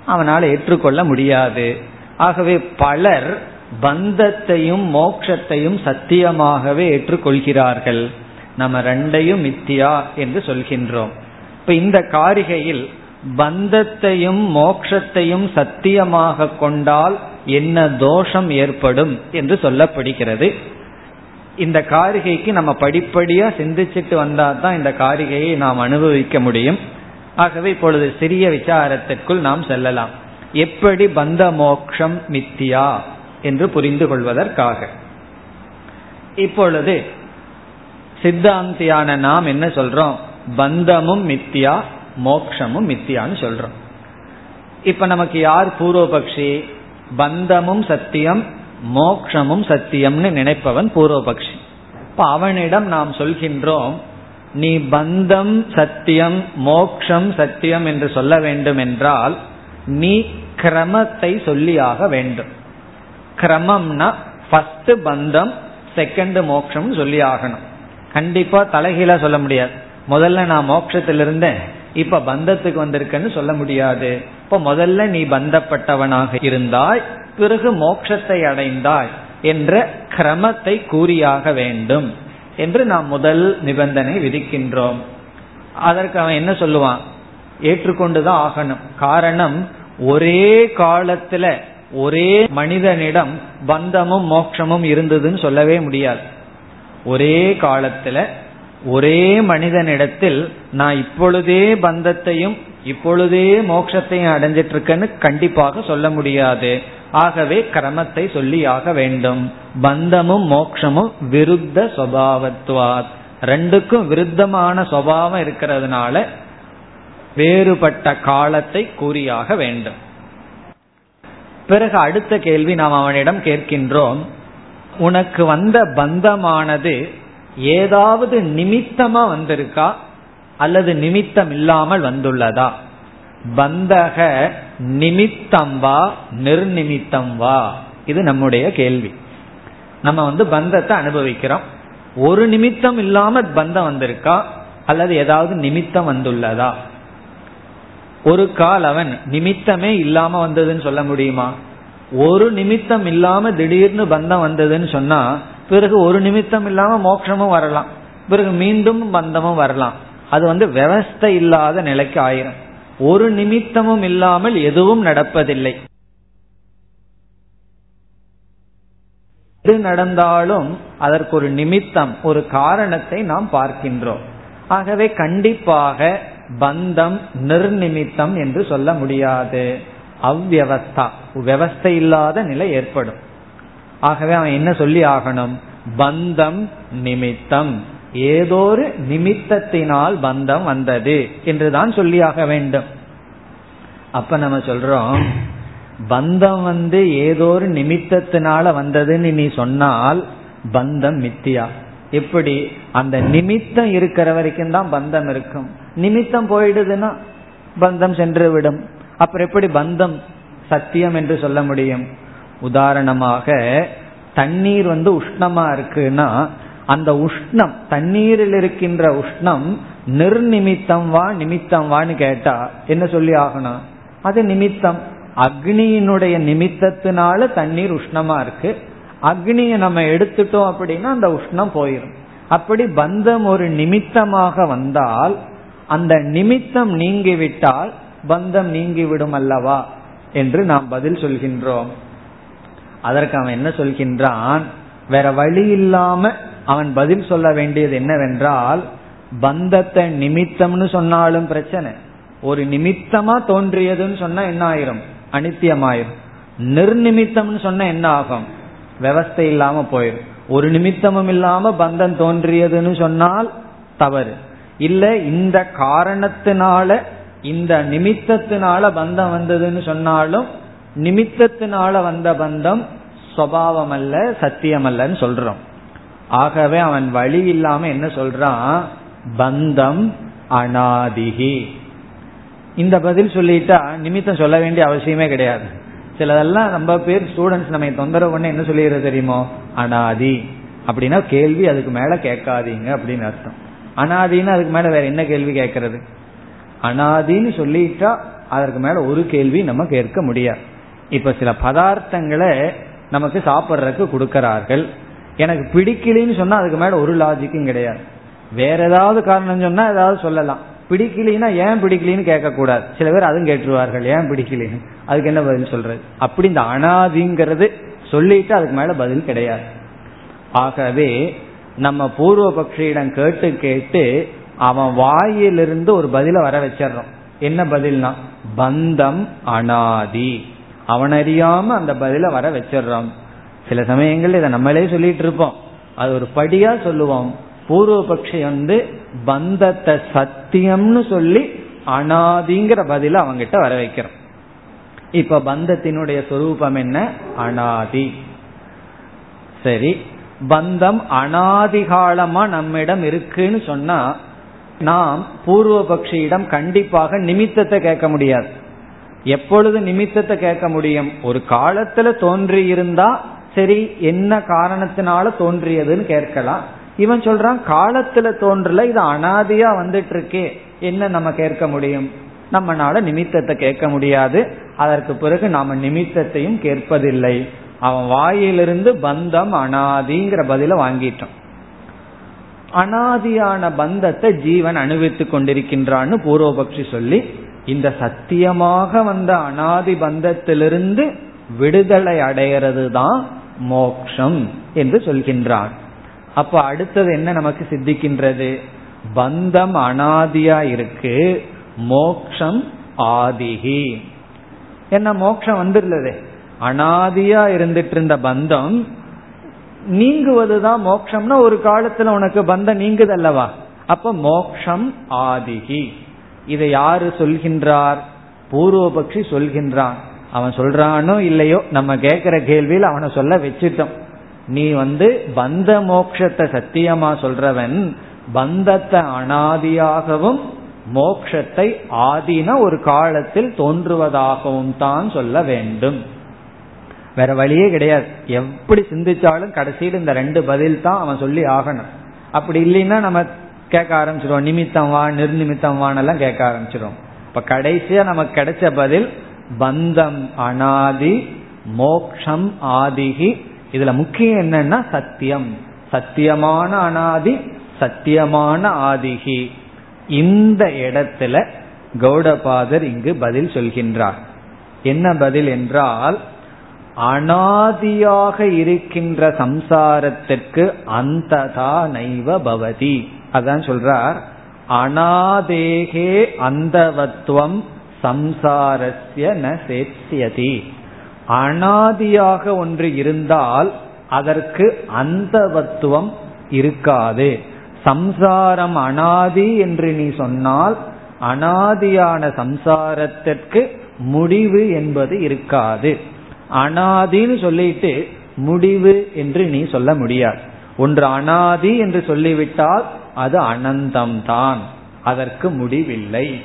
அவனால ஏற்றுக்கொள்ள முடியாது. ஆகவே பலர் பந்தத்தையும் மோட்சத்தையும் சத்தியமாகவே ஏற்றுக்கொள்கிறார்கள். நம்ம ரெண்டையும் மித்தியா என்று சொல்கின்றோம். இப்ப இந்த காரிகையில் பந்தத்தையும் மோக்ஷத்தையும் சத்தியமாக கொண்டால் என்ன தோஷம் ஏற்படும் என்று சொல்லப்படுகிறது. இந்த காரிகைக்கு நம்ம படிப்படியா சிந்திச்சுட்டு வந்தா தான் இந்த காரிகையை நாம் அனுபவிக்க முடியும். ஆகவே இப்பொழுது சிறிய விசாரத்திற்குள் நாம் செல்லலாம். எப்படி பந்த மோக்ஷம் மித்தியா என்று புரிந்து கொள்வதற்காக இப்பொழுது சித்தாந்தியான நாம் என்ன சொல்றோம்? பந்தமும் மித்தியா மோக்ஷமும் மித்தியான்னு சொல்றோம். இப்ப நமக்கு யார் பூர்வபக்ஷி? பந்தமும் சத்தியம் மோக்ஷமும் சத்தியம்னு நினைப்பவன் பூர்வபக்ஷி. இப்ப அவனிடம் நாம் சொல்கின்றோம் நீ பந்தம் சத்தியம் மோக்ஷம் சத்தியம் என்று சொல்ல வேண்டும் என்றால் நீ கிரமத்தை சொல்லியாக வேண்டும். கிரமம்னா ஃபர்ஸ்ட் பந்தம் செகண்ட் மோக்ஷம் சொல்லி ஆகணும் கண்டிப்பா தலைகீழா சொல்ல முடியாது. முதல்ல நான் மோட்சத்தில் இருந்தேன் இப்ப பந்தத்துக்கு வந்திருக்கேன்னு சொல்ல முடியாது. இப்ப முதல்ல நீ பந்தப்பட்டவனாக இருந்தாய் பிறகு மோட்சத்தை அடைந்தாய் என்ற கிரமத்தை கூறியாக வேண்டும் என்று நாம் முதல் நிபந்தனை விதிக்கின்றோம். அதற்கு அவன் என்ன சொல்லுவான்? ஏற்றுக்கொண்டுதான் ஆகணும். காரணம் ஒரே காலத்துல ஒரே மனிதனிடம் பந்தமும் மோட்சமும் இருந்ததுன்னு சொல்லவே முடியாது. ஒரே காலத்துல ஒரே மனிதனிடத்தில் நான் இப்பொழுதே பந்தத்தையும் இப்பொழுதே மோட்சத்தையும் அடைஞ்சிட்டு இருக்கேன்னு கண்டிப்பாக சொல்ல முடியாது. ஆகவே கிரமத்தை சொல்லியாக வேண்டும். பந்தமும் மோக்ஷமும் விருத்த சுவாவத்வாத் ரெண்டுக்கும் விருத்தமான சுவாவம் இருக்கிறதுனால வேறுபட்ட காலத்தை கூறியாக வேண்டும். பிறகு அடுத்த கேள்வி நாம் அவனிடம் கேட்கின்றோம். உனக்கு வந்த பந்தமானது ஏதாவது நிமித்தமா வந்திருக்கா? அல்லது நிமித்தம் இல்லாமல் வந்துள்ளதா? பந்தக நிமித்தம் வா நிர்நிமித்தம் வா. இது நம்முடைய கேள்வி. நம்ம வந்து பந்தத்தை அனுபவிக்கிறோம். ஒரு நிமித்தம் இல்லாம பந்தம் வந்திருக்கா? அல்லது ஏதாவது நிமித்தம் வந்துள்ளதா? ஒரு கால் அவன் நிமித்தமே இல்லாம வந்ததுன்னு சொல்ல முடியுமா? ஒரு நிமித்தம் இல்லாம திடீர்னு பந்தம் வந்ததுன்னு சொன்னா பிறகு ஒரு நிமித்தம் இல்லாம மோட்சமும் வரலாம். பிறகு மீண்டும் பந்தமும் வரலாம். அது வந்து விவஸ்தை இல்லாத நிலைக்கு ஆயிரும். ஒரு நிமித்தமும் இல்லாமல் எதுவும் நடப்பதில்லை. எது நடந்தாலும் அதற்கு ஒரு நிமித்தம் ஒரு காரணத்தை நாம் பார்க்கின்றோம். ஆகவே கண்டிப்பாக பந்தம் நிர்நிமித்தம் என்று சொல்ல முடியாது. அவ்வவஸ்தா. விவஸ்தை இல்லாத நிலை ஏற்படும். ஆகவே அவன் என்ன சொல்லி ஆகணும்? பந்தம் நிமித்தம். ஏதோ ஒரு நிமித்தத்தினால் பந்தம் வந்தது என்றுதான் சொல்லியாக வேண்டும். அப்ப நம்ம சொல்றோம் பந்தம் வந்து ஏதோ ஒரு நிமித்தத்தினால வந்ததுன்னு நீ சொன்னால் பந்தம் மித்தியா? எப்படி? அந்த நிமித்தம் இருக்கிற வரைக்கும் தான் பந்தம் இருக்கும். நிமித்தம் போயிடுதுன்னா பந்தம் சென்று விடும் அப்புறம் எப்படி பந்தம் சத்தியம் என்று சொல்ல முடியும்? உதாரணமாக தண்ணீர் வந்து உஷ்ணமா இருக்குன்னா அந்த உஷ்ணம் தண்ணீரில் இருக்கின்ற உஷ்ணம் நிர்நிமித்தம் வா நிமித்தம் வான்னு கேட்டா என்ன சொல்லி ஆகணும்? அது நிமித்தம். அக்னியினுடைய நிமித்தத்தினால தண்ணீர் உஷ்ணமா இருக்கு. அக்னியை நம்ம எடுத்துட்டோம் அப்படின்னா அந்த உஷ்ணம் போயிடும் அப்படி பந்தம் ஒரு நிமித்தமாக வந்தால் அந்த நிமித்தம் நீங்கிவிட்டால் பந்தம் நீங்கிவிடும் அல்லவா என்று நாம் பதில் சொல்கின்றோம். அதற்கு அவன் என்ன சொல்கின்றான்? வேற வழி இல்லாம அவன் பதில் சொல்ல வேண்டியது என்னவென்றால் பந்தத்தை நிமித்தம்னு சொன்னாலும் பிரச்சனை. ஒரு நிமித்தமா தோன்றியதுன்னு சொன்னா என்ன ஆயிரும்? அனித்தியமாயிரும். நிர்நிமித்தம்னு சொன்னா என்ன ஆகும்? விவஸ்தை இல்லாம போயிடும் ஒரு நிமித்தமும் இல்லாம பந்தம் தோன்றியதுன்னு சொன்னால் தவறு. இல்ல இந்த காரணத்தினால இந்த நிமித்தத்தினால பந்தம் வந்ததுன்னு சொன்னாலும் நிமித்தத்தினால வந்த பந்தம் சுவாவம் அல்ல சத்தியம் அல்லன்னு சொல்றோம். ஆகவே அவன் வழி இல்லாம என்ன சொல்றான்? பந்தம் அனாதிகி இந்த பதில் சொல்லிட்டா நிமித்தம் சொல்ல வேண்டிய அவசியமே கிடையாது. சிலதெல்லாம் நம்ம பேர் ஸ்டூடெண்ட்ஸ் நம்ம தொந்தரவு பண்ண என்ன சொல்லிடுறது தெரியுமோ? அனாதி. அப்படின்னா கேள்வி அதுக்கு மேல கேட்காதீங்க அப்படின்னு அர்த்தம். அனாதின்னு அதுக்கு மேல வேற என்ன கேள்வி கேட்கறது? அனாதின்னு சொல்லிட்டா அதற்கு மேல ஒரு கேள்வி நம்ம கேட்க முடியாது. இப்ப சில பதார்த்தங்களை நமக்கு சாப்பிட்றதுக்கு கொடுக்கறார்கள். எனக்கு பிடிக்கலன்னு சொன்னா அதுக்கு மேல ஒரு லாஜிக்கும் கிடையாது. வேற ஏதாவது காரணம் சொன்னா ஏதாவது சொல்லலாம். பிடிக்கலின்னா ஏன் பிடிக்கலின்னு கேட்கக்கூடாது. சில பேர் அதுவும் கேட்டுருவார்கள் ஏன் பிடிக்கலின்னு? அதுக்கு என்ன பதில் சொல்றது? அப்படி இந்த அனாதிங்கிறது சொல்லிட்டு அதுக்கு மேல பதில் கிடையாது. ஆகவே நம்ம பூர்வ பக்ஷியிடம் கேட்டு கேட்டு அவன் வாயிலிருந்து ஒரு பதில வர வச்சிடறோம். என்ன பதில்னா பந்தம் அனாதி. அவன் அந்த பதில வர வச்சிடறோம். சில சமயங்கள் இதை நம்மளே சொல்லிட்டு இருப்போம். அது ஒரு படியா சொல்லுவோம். பூர்வ பக்ஷி வந்து பந்தத்தை சத்தியம்னு சொல்லி அனாதிங்கிற பதில அவங்கிட்ட வர வைக்கிறோம். இப்ப பந்தத்தினுடைய சொரூபம் என்ன? அனாதி. சரி. பந்தம் அனாதிகாலமா நம்மிடம் இருக்குன்னு சொன்னா நாம் பூர்வ பக்ஷியிடம் கண்டிப்பாக நிமித்தத்தை கேட்க முடியாது. எப்பொழுது நிமித்தத்தை கேட்க முடியும்? ஒரு காலத்துல தோன்றி இருந்தா சரி என்ன காரணத்தினால தோன்றியதுன்னு கேட்கலாம். இவன் சொல்றான் காலத்துல தோன்றல இது அனாதியா வந்துட்டு இருக்கே என்ன நம்ம கேட்க முடியும்? நம்மனால நிமித்தத்தை கேட்க முடியாது. அதற்கு பிறகு நாம நிமித்தத்தையும் கேட்பதில்லை. அவன் வாயிலிருந்து பந்தம் அனாதிங்கிற பதில வாங்கிட்டான். அனாதியான பந்தத்தை ஜீவன் அனுபவித்துக் கொண்டிருக்கின்றான்னு பூர்வபக்ஷி சொல்லி இந்த சத்தியமாக வந்த அனாதி பந்தத்திலிருந்து விடுதலை அடைகிறது தான் மோக்ஷம் என்று சொல்கின்றான் அப்ப அடுத்தது என்ன நமக்கு சித்திக்கின்றது? பந்தம் அனாதியா இருக்கு மோக்ஷம் ஆதிகி என்ன மோக்ஷம் வந்துருந்தது? அனாதியா இருந்துட்டு இருந்த பந்தம் நீங்குவதுதான் மோக்ஷம்னா ஒரு காலத்துல உனக்கு பந்தம் நீங்குது அல்லவா அப்ப மோக்ஷம் ஆதிகி. இதை யாரு சொல்கின்றார்? பூர்வபக்ஷி சொல்கின்றான். அவன் சொல்றானோ இல்லையோ நம்ம கேட்கிற கேள்வியில் அவனை சொல்ல வச்சுட்டோம். நீ வந்து பந்த மோக்ஷத்தை சத்தியமா சொல்றவன் பந்தத்தை அனாதியாகவும் மோக்ஷத்தை ஆதின ஒரு காலத்தில் தோன்றுவதாகவும் தான் சொல்ல வேண்டும். வேற வழியே கிடையாது. எப்படி சிந்திச்சாலும் கடைசியில் இந்த ரெண்டு பதில் தான் அவன் சொல்லி ஆகணும். அப்படி இல்லைன்னா நம்ம கேட்க ஆரம்பிச்சிடுவோம் நிமித்தம் வா நிர்நிமித்தம் வானெல்லாம் கேட்க ஆரம்பிச்சிடும் இப்ப கடைசியா நமக்கு கிடைச்ச பதில் பந்தம் அனாதி மோக்ஷம் ஆதிகி இதுல முக்கியம் என்னன்னா சத்தியம். சத்தியமான அனாதி சத்தியமான ஆதிகி இந்த இடத்துல கௌடபாதர் இங்கு பதில் சொல்கின்றார். என்ன பதில் என்றால் அனாதியாக இருக்கின்ற சம்சாரத்திற்கு அந்ததா நைவ பவதி. அதான் சொல்றார். அனாதேகே அந்தவத்துவம் சம்சாரஸ்ய ந சேத்தியதி அனாதியாக ஒன்று இருந்தால் அதற்கு அந்தவத்துவம் இருக்காது. சம்சாரம் அனாதி என்று நீ சொன்னால் அனாதியான சம்சாரத்திற்கு முடிவு என்பது இருக்காது. அனாதின்னு சொல்லிட்டு முடிவு என்று நீ சொல்ல முடியாது. ஒன்று அனாதி என்று சொல்லிவிட்டால் அது அனந்தம்தான் அதற்கு முடிவில்லை.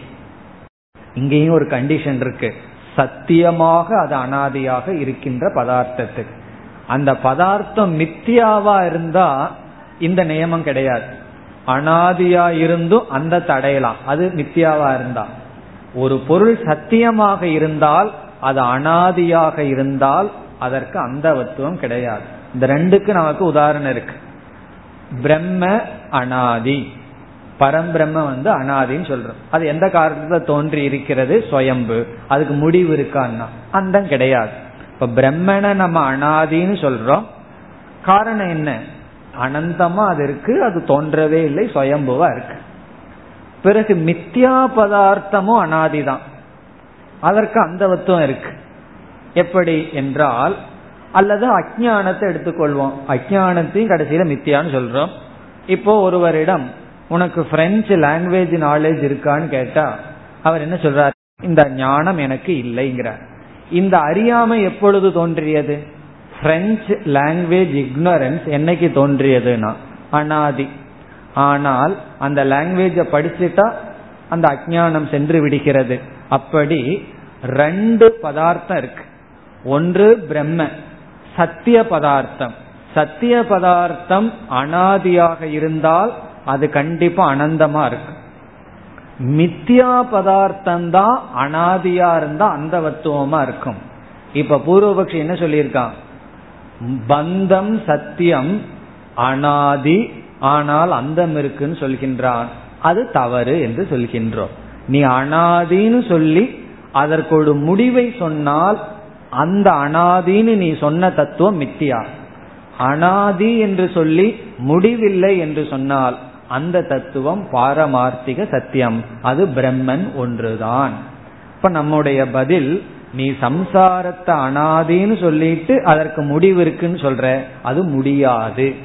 இங்கேயும் ஒரு கண்டிஷன் இருக்கு. சத்தியமாக அது அனாதியாக இருக்கின்ற பதார்த்தத்துக்கு. அந்த பதார்த்தம் மித்தியாவா இருந்தா இந்த நியமம் கிடையாது. அனாதியா இருந்தும் அந்த தடையலாம். அது மித்தியாவா இருந்தா. ஒரு பொருள் சத்தியமாக இருந்தால் அது அனாதியாக இருந்தால் அதற்கு அந்தவத்துவம் கிடையாது. இந்த ரெண்டுக்கு நமக்கு உதாரணம் இருக்கு. பிரம்ம அனாதி. பரம்பிரம்ம வந்து அனாதின்னு சொல்றோம். அது எந்த காரணத்துல தோன்றி இருக்கிறது? சுயம்பு. அதுக்கு முடிவு இருக்கான்னா அந்தம் கிடையாது. இப்ப பிரம்மனை நம்ம அனாதின்னு சொல்றோம். காரணம் என்ன? அனந்தமா அது இருக்கு அது தோன்றவே இல்லை சுயம்புவா இருக்கு. பிறகு மித்யா பதார்த்தமும் அனாதிதான். அதற்கு அந்தவத்துவம் இருக்கு. எப்படி என்றால் அல்லது அஜானத்தை எடுத்துக்கொள்வோம். அஜானத்தையும் கடைசியில மித்தியான்னு சொல்றோம். இப்போ ஒருவரிடம் உனக்கு பிரெஞ்சு லாங்குவேஜ் நாலேஜ் இருக்கான்னு கேட்டா அவர் என்ன சொல்றார்? இந்த ஞானம் எனக்கு இல்லைங்கிறார். இந்த அறியாமை எப்பொழுது தோன்றியது? பிரெஞ்சு லாங்குவேஜ் இக்னரன்ஸ் என்னைக்கு தோன்றியதுன்னா? அனாதி. ஆனால் அந்த லாங்குவேஜை படிச்சுட்டா அந்த அஜானம் சென்று விடுகிறது. அப்படி ரெண்டு பதார்த்தம் இருக்கு. ஒன்று பிரம்ம சத்திய பதார்த்தம். சத்திய பதார்த்தம் அனாதியாக இருந்தால் அது கண்டிப்பா அனந்தமா இருக்கு. மித்தியா பதார்த்தம் தான் அனாதியா இருந்தா அந்தவத்துவமா இருக்கும். இப்ப பூர்வபக்ஷி என்ன சொல்லியிருக்கான்? பந்தம் சத்தியம் அனாதி ஆனால் அந்தம் இருக்குன்னு சொல்கின்றான். அது தவறு என்று சொல்கின்றோம். நீ அனாதின்னு சொல்லி அதற்கு ஒரு முடிவை சொன்னால் அந்த அனாதின்னு நீ சொன்ன தத்துவம் மித்தியா? அனாதி என்று சொல்லி முடிவில்லை என்று சொன்னால் அந்த தத்துவம் பாரமார்த்திக சத்தியம். அது பிரம்மன் ஒன்றுதான். இப்ப நம்முடைய பதில் நீ சம்சாரத்தை அனாதின்னு சொல்லிட்டு அதற்கு முடிவு இருக்குன்னு சொல்ற அது முடியாது.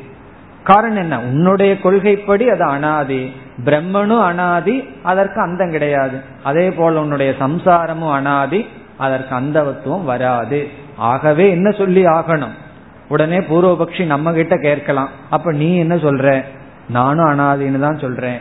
காரணம் என்ன? உன்னுடைய கொள்கைப்படி அது அனாதி. பிரம்மனும் அனாதி அதற்கு அந்தம் கிடையாது. அதே போல உன்னுடைய சம்சாரமும் அனாதி அதற்கு அந்தவத்துவம் வராது. ஆகவே என்ன சொல்லி ஆகணும்? உடனே பூர்வபக்ஷி நம்ம கிட்ட கேட்கலாம். அப்ப நீ என்ன சொல்ற? நானும் அனாதின்னு தான் சொல்றேன்.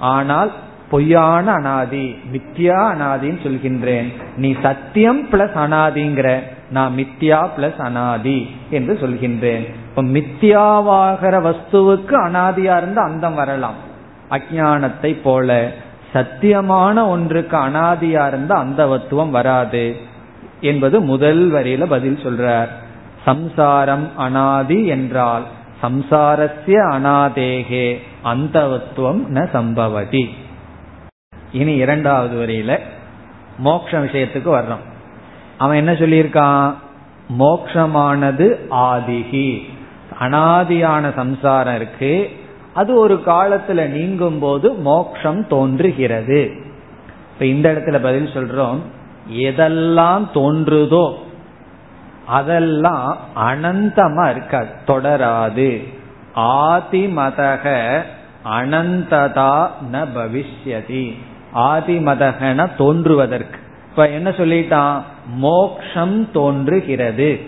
ஆனால் பொய்யான அனாதி மித்யா அனாதின்னு சொல்கின்றேன். நீ சத்தியம் பிளஸ் அனாதிங்கிற நான் மித்யா பிளஸ் அனாதி என்று சொல்கின்றேன். இப்ப மித்தியாவாகிற வஸ்துவுக்கு அனாதியா இருந்து அந்தம் வரலாம். அஜானத்தை போல சத்தியமான ஒன்றுக்கு அனாதியா இருந்த அந்தவத்துவம் வராது என்பது முதல் வரியில பதில் சொல்றார். சம்சாரம் அனாதி என்றால் சம்சாரஸ்ய அனாதேகே அந்தவத்துவம் ந சம்பவதி. இனி இரண்டாவது வரியில மோக்ஷ விஷயத்துக்கு வர்றோம். அவன் என்ன சொல்லியிருக்கான்? மோக்ஷமானது ஆதிகி. அனாதியான சம்சாரம் இருக்கு அது ஒரு காலத்துல நீங்கும் போது மோக்ஷம் தோன்றுகிறது. இப்ப இந்த இடத்துல பதில் சொல்றோம். எதெல்லாம் தோன்றுதோ அதெல்லாம் அனந்தமா இருக்காது. தொடராது. ஆதிமதக அனந்ததா ந பவிஷ்யதி. ஆதிமதகன தோன்றுவதற்கு. இப்ப என்ன சொல்லிட்டான்? மோக்ஷம் தோன்றுகிறது.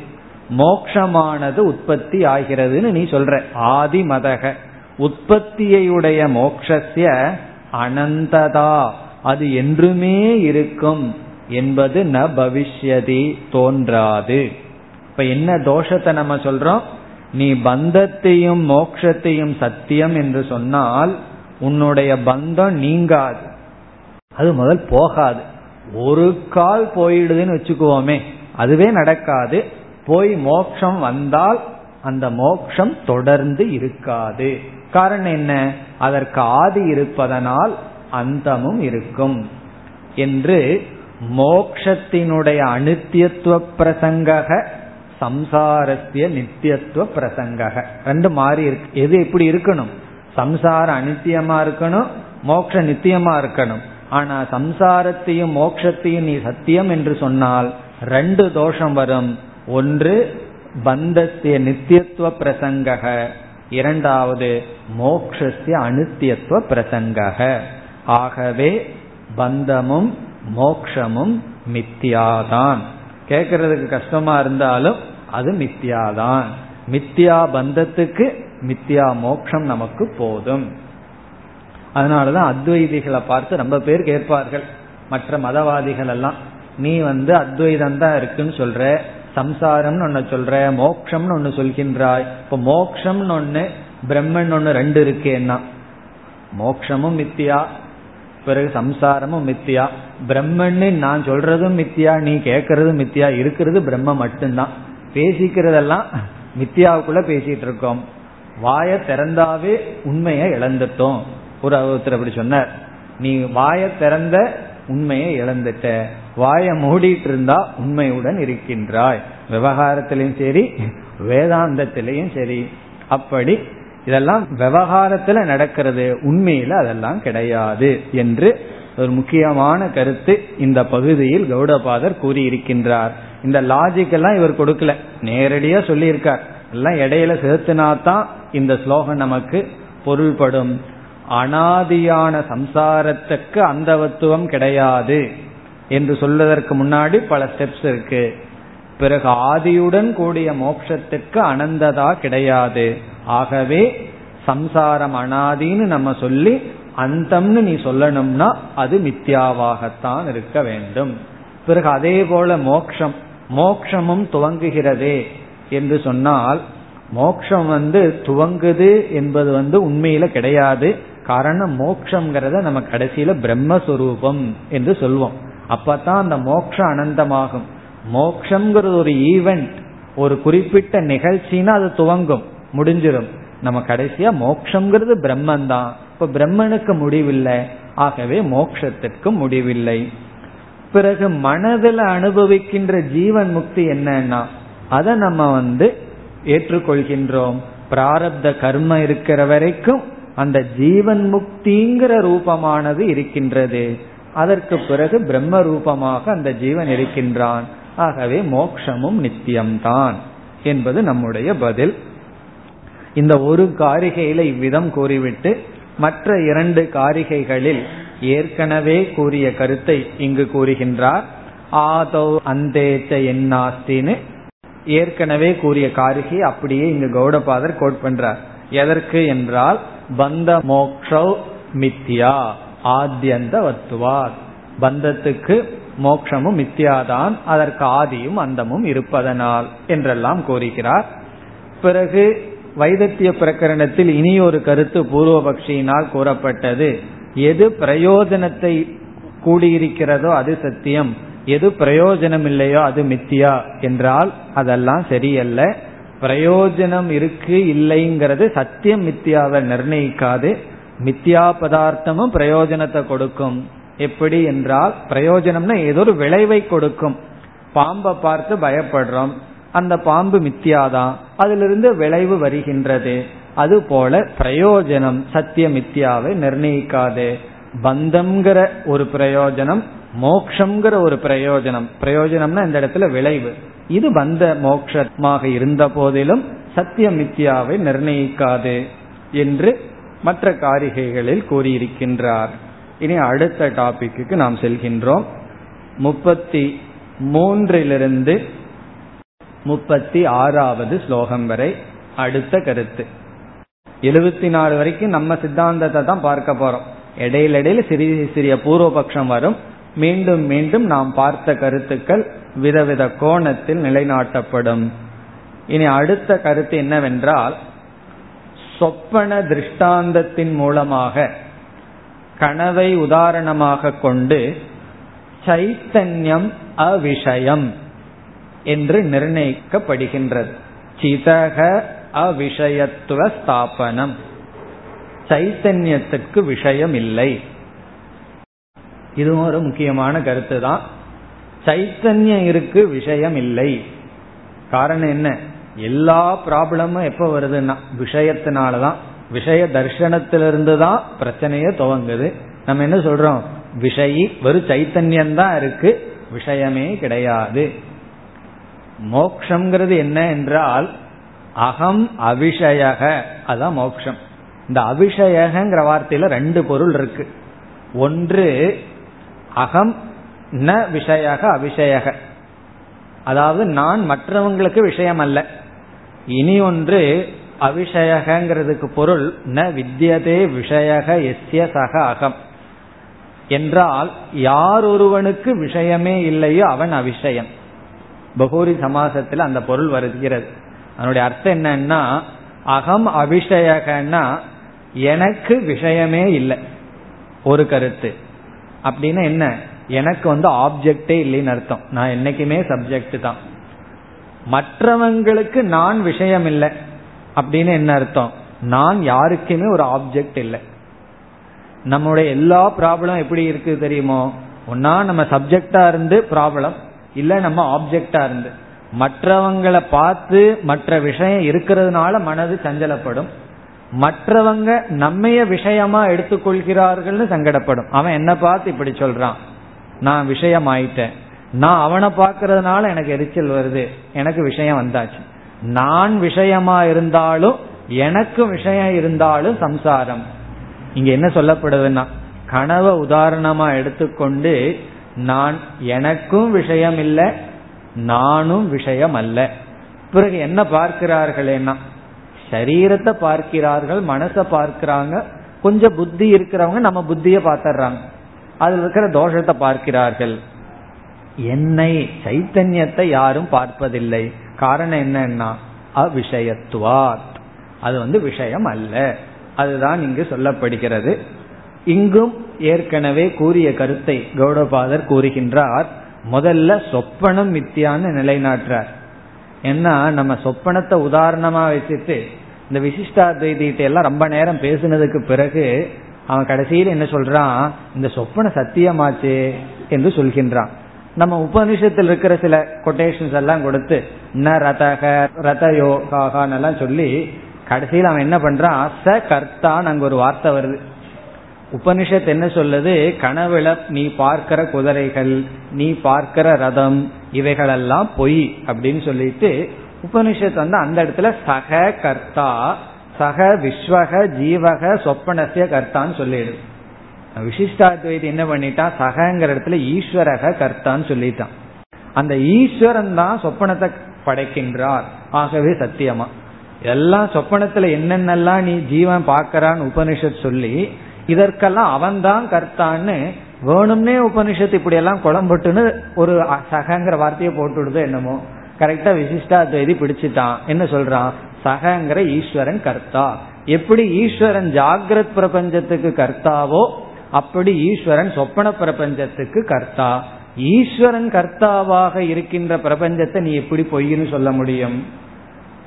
மோக்ஷமானது உற்பத்தி ஆகிறதுன்னு நீ சொல்ற. ஆதிமதக. உற்பத்தியுடைய மோக்ஷஸ்ய அனந்ததா. அது என்றுமே இருக்கும் என்பது ந பவிஷ்யதி தோன்றாது. இப்ப என்ன தோஷத்தை நம்ம சொல்றோம்? நீ பந்தத்தையும் மோக்ஷத்தையும் சத்தியம் என்று சொன்னால் உன்னுடைய பந்தம் நீங்காது. அது முதல் போகாது. ஒரு கால் போயிடுதுன்னு வச்சுக்குவோமே அதுவே நடக்காது. போய் மோக்ஷம் வந்தால் அந்த மோக்ஷம் தொடர்ந்து இருக்காது. காரணம் என்ன? அதற்கு ஆதி இருப்பதனால் அந்தமும் இருக்கும். என்று மோக்ஷத்தினுடைய அனித்தியத்துவ பிரசங்கக சம்சாரத்திய நித்தியத்துவ பிரசங்கக. ரெண்டு மாறி இருக்கு. எது எப்படி இருக்கணும்? சம்சாரம் அனித்தியமா இருக்கணும் மோக்ஷ நித்தியமா இருக்கணும். ஆனா சம்சாரத்தையும் மோக்ஷத்தையும் நீ சத்தியம் என்று சொன்னால் ரெண்டு தோஷம் வரும். ஒன்று பந்தத்திய நித்தியத்துவ பிரசங்கக இரண்டாவது மோக்ஷஸ்ய அனுத்தியத்துவ பிரசங்கக. ஆகவே பந்தமும் மோக்ஷமும் மித்தியாதான். கேட்கறதுக்கு கஷ்டமா இருந்தாலும் அது மித்தியாதான். மித்தியா பந்தத்துக்கு மித்தியா மோக்ஷம் நமக்கு போதும். அதனாலதான் அத்வைதிகளை பார்த்து ரொம்ப பேர் கேட்பார்கள். மற்ற மதவாதிகள் எல்லாம் நீ வந்து அத்வைதம் தான் இருக்குன்னு சொல்ற. சம்சாரம்னு ஒன்னு சொல்ற மோக்ஷம்னு ஒன்னு சொல்கின்றாய். இப்ப மோக்ஷம்னு ஒன்னு பிரம்மன் ஒன்னு ரெண்டு இருக்கேன்னா மோக்ஷமும் மித்தியா பிறகு சம்சாரமும் மித்தியா. பிரம்மன்னு நான் சொல்றதும் மித்தியா நீ கேட்கறதும் மித்தியா இருக்கிறது பிரம்ம மட்டும்தான். பேசிக்கிறதெல்லாம் மித்தியாவுக்குள்ள பேசிட்டு இருக்கோம். வாய திறந்தாவே உண்மையை இழந்துட்டோம். ஒரு ஒருத்தர் அப்படி சொன்னார். நீ வாய திறந்த உண்மையை இழந்துட்ட. வாய மூடிட்டு இருந்தா உண்மையுடன் இருக்கின்றாய். விவகாரத்திலையும் சரி வேதாந்தத்திலையும் சரி. அப்படி இதெல்லாம் விவகாரத்துல நடக்கிறது. உண்மையில அதெல்லாம் கிடையாது என்று ஒரு முக்கியமான கருத்து இந்த பகுதியில் கௌடபாதர் கூறியிருக்கின்றார். இந்த லாஜிக் எல்லாம் இவர் கொடுக்கல. நேரடியா சொல்லியிருக்கார். எல்லாம் இடையில சேர்த்துனாதான் இந்த ஸ்லோகம் நமக்கு பொருள்படும். அனாதியான சம்சாரத்துக்கு அந்தவத்துவம் கிடையாது என்று சொல்வதற்கு முன்னாடி பல ஸ்டெப்ஸ் இருக்கு. பிறகு ஆதியுடன் கூடிய மோட்சத்துக்கு அனந்ததா கிடையாது. ஆகவே சம்சாரம் அனாதின்னு நம்ம சொல்லி அந்தம்னு நீ சொல்லணும்னா அது மித்யாவாகத்தான் இருக்க வேண்டும். பிறகு அதே போல மோக்ஷம் மோக்ஷமும் துவங்குகிறதே என்று சொன்னால் மோக்ஷம் வந்து துவங்குது என்பது வந்து உண்மையில கிடையாது. காரணம் மோக்ஷங்கிறத நம்ம கடைசியில பிரம்மஸ்வரூபம் என்று சொல்வோம். அப்பதான் அந்த மோக்ஷம் அனந்தமாகும். மோக்ஷங்கிறது ஒரு ஈவெண்ட் ஒரு குறிப்பிட்ட நிகழ்ச்சின்னா அது துவங்கும் முடிஞ்சிடும் நம்ம கடைசியா மோக்ஷங்கிறது பிரம்மன் தான் இப்ப பிரம்மனுக்கு முடிவில்லை. ஆகவே மோக்ஷத்திற்கு முடிவில்லை. பிறகு மனதில் அனுபவிக்கின்ற ஜீவன் முக்தி என்னன்னா அதை நம்ம வந்து ஏற்றுக்கொள்கின்றோம். பிராரப்த கர்ம இருக்கிற வரைக்கும் அந்த ஜீவன் முக்திங்கிற ரூபமானது இருக்கின்றது. அதற்கு பிறகு பிரம்ம ரூபமாக அந்த ஜீவன் இருக்கின்றான். ஆகவே மோக்ஷமும் நித்தியம்தான் என்பது நம்முடைய பதில். இந்த ஒரு காரிகையில இவ்விதம் கூறிவிட்டு மற்ற இரண்டு காரிகைகளில் ஏற்கனவே கூறிய கருத்தை இங்கு கூறுகின்றார். ஆதோ அந்தேச்ச என்னாஸ்தின்னு ஏற்கனவே கூறிய காரிகை அப்படியே இங்கு கௌடபாதர் கோட் பண்றார். எதற்கு என்றால் பந்த மோக்ஷோ மித்யா ஆத்தியந்த வத்துவார் பந்தத்துக்கு மோக்ஷமும் மித்யாதான் அதற்கு ஆதியும் அந்தமும் இருப்பதனால் என்றெல்லாம் கூறுகிறார். பிறகு வைதத்திய பிரகரணத்தில் இனி ஒரு கருத்து பூர்வபக்ஷியினால் கூறப்பட்டது. எது பிரயோஜனத்தை கூடியிருக்கிறதோ அது சத்தியம். எது பிரயோஜனம் இல்லையோ அது மித்தியா என்றால் அதெல்லாம் சரியல்ல. பிரயோஜனம் இருக்கு இல்லைங்கிறது சத்தியம் மித்தியாவை நிர்ணயிக்காது. மித்தியா பதார்த்தமும் பிரயோஜனத்தை கொடுக்கும். எப்படி என்றால் பிரயோஜனம்னா ஏதோ ஒரு விளைவை கொடுக்கும். பாம்பை பார்த்து பயப்படுறோம். அந்த பாம்பு மித்தியாதான். அதிலிருந்து விளைவு வருகின்றது. அதுபோல பிரயோஜனம் சத்திய மித்தியாவை நிர்ணயிக்காது. பந்தம்ங்கிற ஒரு பிரயோஜனம் மோக்ஷங்கிற ஒரு பிரயோஜனம். பிரயோஜனம்னா இந்த இடத்துல விளைவு. இது பந்த மோக்ஷமாக இருந்த போதிலும் சத்திய மித்யாவை நிர்ணயிக்காது என்று மற்ற காரிகைகளில் கூறியிருக்கின்றார். இனி அடுத்த டாபிக்கு நாம் செல்கின்றோம். முப்பத்தி மூன்றிலிருந்து முப்பத்தி ஆறாவது ஸ்லோகம் வரை அடுத்த கருத்து. எழுபத்தி நாலு வரைக்கும் நம்ம சித்தாந்தத்தை தான் பார்க்க போறோம். இடையில இடையில சிறிய சிறிய பூர்வபக்ஷம் வரும். மீண்டும் மீண்டும் நாம் பார்த்த கருத்துக்கள் விதவித கோணத்தில் நிலைநாட்டப்படும். இனி அடுத்த கருத்து என்னவென்றால் சொப்பன திருஷ்டாந்தத்தின் மூலமாக கனவை உதாரணமாக கொண்டு சைத்தன்யம் அவிஷயம் என்று நிர்ணயிக்கப்படுகின்றது. சிதக அவிஷயத்துவ ஸ்தாபனம் சைத்தன்யத்துக்கு விஷயம் இல்லை இதுவும் ஒரு முக்கியமான கருத்து தான் சைத்தன்யம் இருக்கு விஷயம் இல்லை. காரணம் என்ன? எல்லா ப்ராப்ளமும் எப்ப வருதுன்னா விஷயத்தினாலதான். விஷய தர்ஷனத்திலிருந்து தான் பிரச்சனையே துவங்குது. நம்ம என்ன சொல்றோம்? விஷயி வெறும் சைத்தன்யம் தான் இருக்கு விஷயமே கிடையாது. மோக்ஷங்கிறது என்ன என்றால் அகம் அவிஷயக. அதான் மோக்ஷம். இந்த அவிஷயகங்கிற வார்த்தையில ரெண்டு பொருள் இருக்கு. ஒன்று அகம் ந விஷயக அவிஷயக. அதாவது நான் மற்றவங்களுக்கு விஷயம் அல்ல இனி ஒன்று அவிஷயகங்கிறதுக்கு பொருள் ந வித்தியதே விஷயக எஸ்ய சக அகம். என்றால் யார் ஒருவனுக்கு விஷயமே இல்லையோ அவன் அவிஷயம். பகூரி சமாசத்தில் அந்த பொருள் வருகிறது. அதனுடைய அர்த்தம் என்னன்னா அகம் அபிஷேகன்னா எனக்கு விஷயமே இல்லை. ஒரு கருத்து. அப்படின்னா என்ன? எனக்கு வந்து ஆப்ஜெக்டே இல்லைன்னு அர்த்தம். நான் என்னைக்குமே சப்ஜெக்ட் தான். மற்றவங்களுக்கு நான் விஷயம் இல்லை அப்படின்னு என்ன அர்த்தம்? நான் யாருக்குமே ஒரு ஆப்ஜெக்ட் இல்லை. நம்முடைய எல்லா ப்ராப்ளம் எப்படி இருக்கு தெரியுமோ? ஒன்னா நம்ம சப்ஜெக்டா இருந்து ப்ராப்ளம் இல்ல நம்ம ஆப்ஜெக்டா இருந்து. மற்றவங்களை பார்த்து மற்ற விஷயம் இருக்கிறதுனால மனது சஞ்சலப்படும். மற்றவங்க நம்மைய விஷயமா எடுத்துக்கொள்கிறார்கள்னு சங்கடப்படும். அவன் என்ன பார்த்து இப்படி சொல்றான். நான் விஷயம் ஆயிட்டேன் நான் அவனை பார்க்கறதுனால எனக்கு எரிச்சல் வருது. எனக்கு விஷயம் வந்தாச்சு. நான் விஷயமா இருந்தாலும் எனக்கு விஷயம் இருந்தாலும் சம்சாரம். இங்க என்ன சொல்லப்படுதுன்னா கனவை உதாரணமா எடுத்துக்கொண்டு நான் எனக்கும் விஷயம் இல்லை நானும் விஷயம் அல்ல. பிறகு என்ன பார்க்கிறார்களேன்னா சரீரத்தை பார்க்கிறார்கள் மனசை பார்க்கிறாங்க கொஞ்சம் புத்தி இருக்கிறவங்க நம்ம புத்திய பார்த்துடுறாங்க. அதில் இருக்கிற தோஷத்தை பார்க்கிறார்கள். என்னை சைத்தன்யத்தை யாரும் பார்ப்பதில்லை. காரணம் என்னன்னா அவிஷயத்துவாத். அது வந்து விஷயம் அல்ல. அதுதான் இங்கு சொல்லப்படுகிறது. இங்கும் ஏற்கனவே கூறிய கருத்தை கௌடபாதர் கூறுகின்றார். முதல்ல சொப்பனம் மித்தியான்னு நிலைநாட்டுறார். ஏன்னா நம்ம சொப்பனத்தை உதாரணமா வச்சுட்டு இந்த விசிஷ்டாத்வைதிட்ட எல்லாம் ரொம்ப நேரம் பேசினதுக்கு பிறகு அவன் கடைசியில் என்ன சொல்றான்? இந்த சொப்பன சத்தியமாச்சு என்று சொல்கின்றான். நம்ம உபனிஷத்தில் இருக்கிற சில கொட்டேஷன்ஸ் எல்லாம் கொடுத்து ந ரதக ரத எல்லாம் சொல்லி கடைசியில் அவன் என்ன பண்றான்? ச கர்த்தான் அங்க ஒரு வார்த்தை வருது. உபனிஷத் என்ன சொல்லுது? கனவுல நீ பார்க்கிற குதிரைகள் நீ பார்க்கிற ரதம் இவைகளெல்லாம் பொய் அப்படின்னு சொல்லிட்டு உபனிஷத் வந்து அந்த இடத்துல சக கர்த்தா சக விஸ்வக ஜீவக சொப்பனசிய கர்த்தான்னு சொல்லிடு. விசிஷ்டாத்வைதி என்ன பண்ணிட்டான் சகங்கிற இடத்துல ஈஸ்வரக கர்த்தான்னு சொல்லிட்டான். அந்த ஈஸ்வரன் தான் சொப்பனத்தை படைக்கின்றார். ஆகவே சத்தியமா. எல்லாம் சொப்பனத்துல என்னென்னலாம் நீ ஜீவன் பார்க்கறான்னு உபனிஷத் சொல்லி இதற்கெல்லாம் அவன்தான் கர்த்தான்னு வேணும்னே உபனிஷத்து இப்படி எல்லாம் குழம்புட்டுன்னு ஒரு சகங்கிற வார்த்தையை போட்டுடுதோ என்னமோ. கரெக்டா விசிஷ்டாத்வைதி பிடிச்சிட்டான். என்ன சொல்றான்? சகங்கிற ஈஸ்வரன் கர்த்தா. எப்படி ஈஸ்வரன் ஜாகிரத் பிரபஞ்சத்துக்கு கர்த்தாவோ அப்படி ஈஸ்வரன் சொப்பன பிரபஞ்சத்துக்கு கர்த்தா. ஈஸ்வரன் கர்த்தாவாக இருக்கின்ற பிரபஞ்சத்தை நீ எப்படி பொய்ன்னு சொல்ல முடியும்?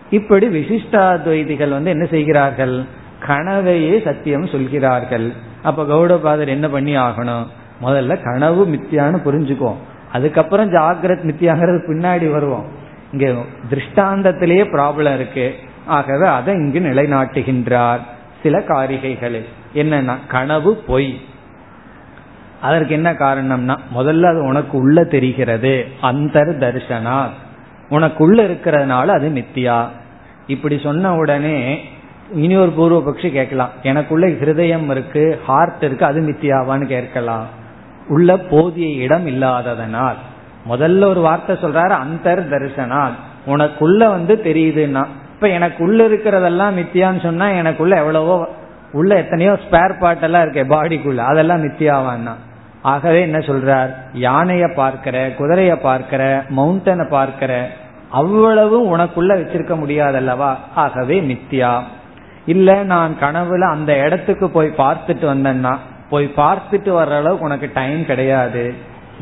இப்படி விசிஷ்டாத்வைதிகள் வந்து என்ன செய்கிறார்கள்? கனவையே சத்தியம் சொல்கிறார்கள். அப்ப கௌடபாதர் என்ன பண்ணி ஆகணும்? முதல்ல கனவு மித்தியான்னு புரிஞ்சுக்குவோம் அதுக்கப்புறம் ஜாகிரத் மித்தியாங்கிறது பின்னாடி வருவோம். இங்க திருஷ்டாந்தத்திலேயே ப்ராப்ளம் இருக்கு. ஆகவே அதை இங்கு நிலைநாட்டுகின்றார் சில காரிகைகளில். என்னன்னா கனவு பொய். அதற்கு என்ன காரணம்னா முதல்ல அது உனக்கு உள்ள தெரிகிறது. அந்தர் தர்ஷனா உனக்குள்ள இருக்கிறதுனால அது மித்தியா. இப்படி சொன்ன உடனே இனி ஒரு பூர்வ பட்சி கேட்கலாம். எனக்குள்ள ஹிருதயம் இருக்கு ஹார்ட் இருக்கு அது மித்தியாவான்னு கேட்கலாம். உள்ள போதிய இடம் இல்லாததனால். முதல்ல ஒரு வார்த்தை சொல்றாரு அந்தர் தரிசனால் உனக்குள்ள வந்து தெரியுதுன்னா இப்ப எனக்குள்ள இருக்கிறதெல்லாம் மித்தியான்னு சொன்னா எனக்குள்ள எவ்வளவோ உள்ள எத்தனையோ ஸ்பேர் பார்ட் எல்லாம் இருக்கே பாடிக்குள்ள அதெல்லாம் மித்தியாவான்னா. ஆகவே என்ன சொல்றார்? யானைய பார்க்கிற குதிரைய பார்க்கிற மவுண்டனை பார்க்கிற அவ்வளவு உனக்குள்ள வச்சிருக்க முடியாதல்லவா? ஆகவே மித்தியா. இல்ல நான் கனவுல அந்த இடத்துக்கு போய் பார்த்துட்டு வந்தேன்னா போய் பார்த்துட்டு வர்ற அளவுக்கு உனக்கு டைம் கிடையாது.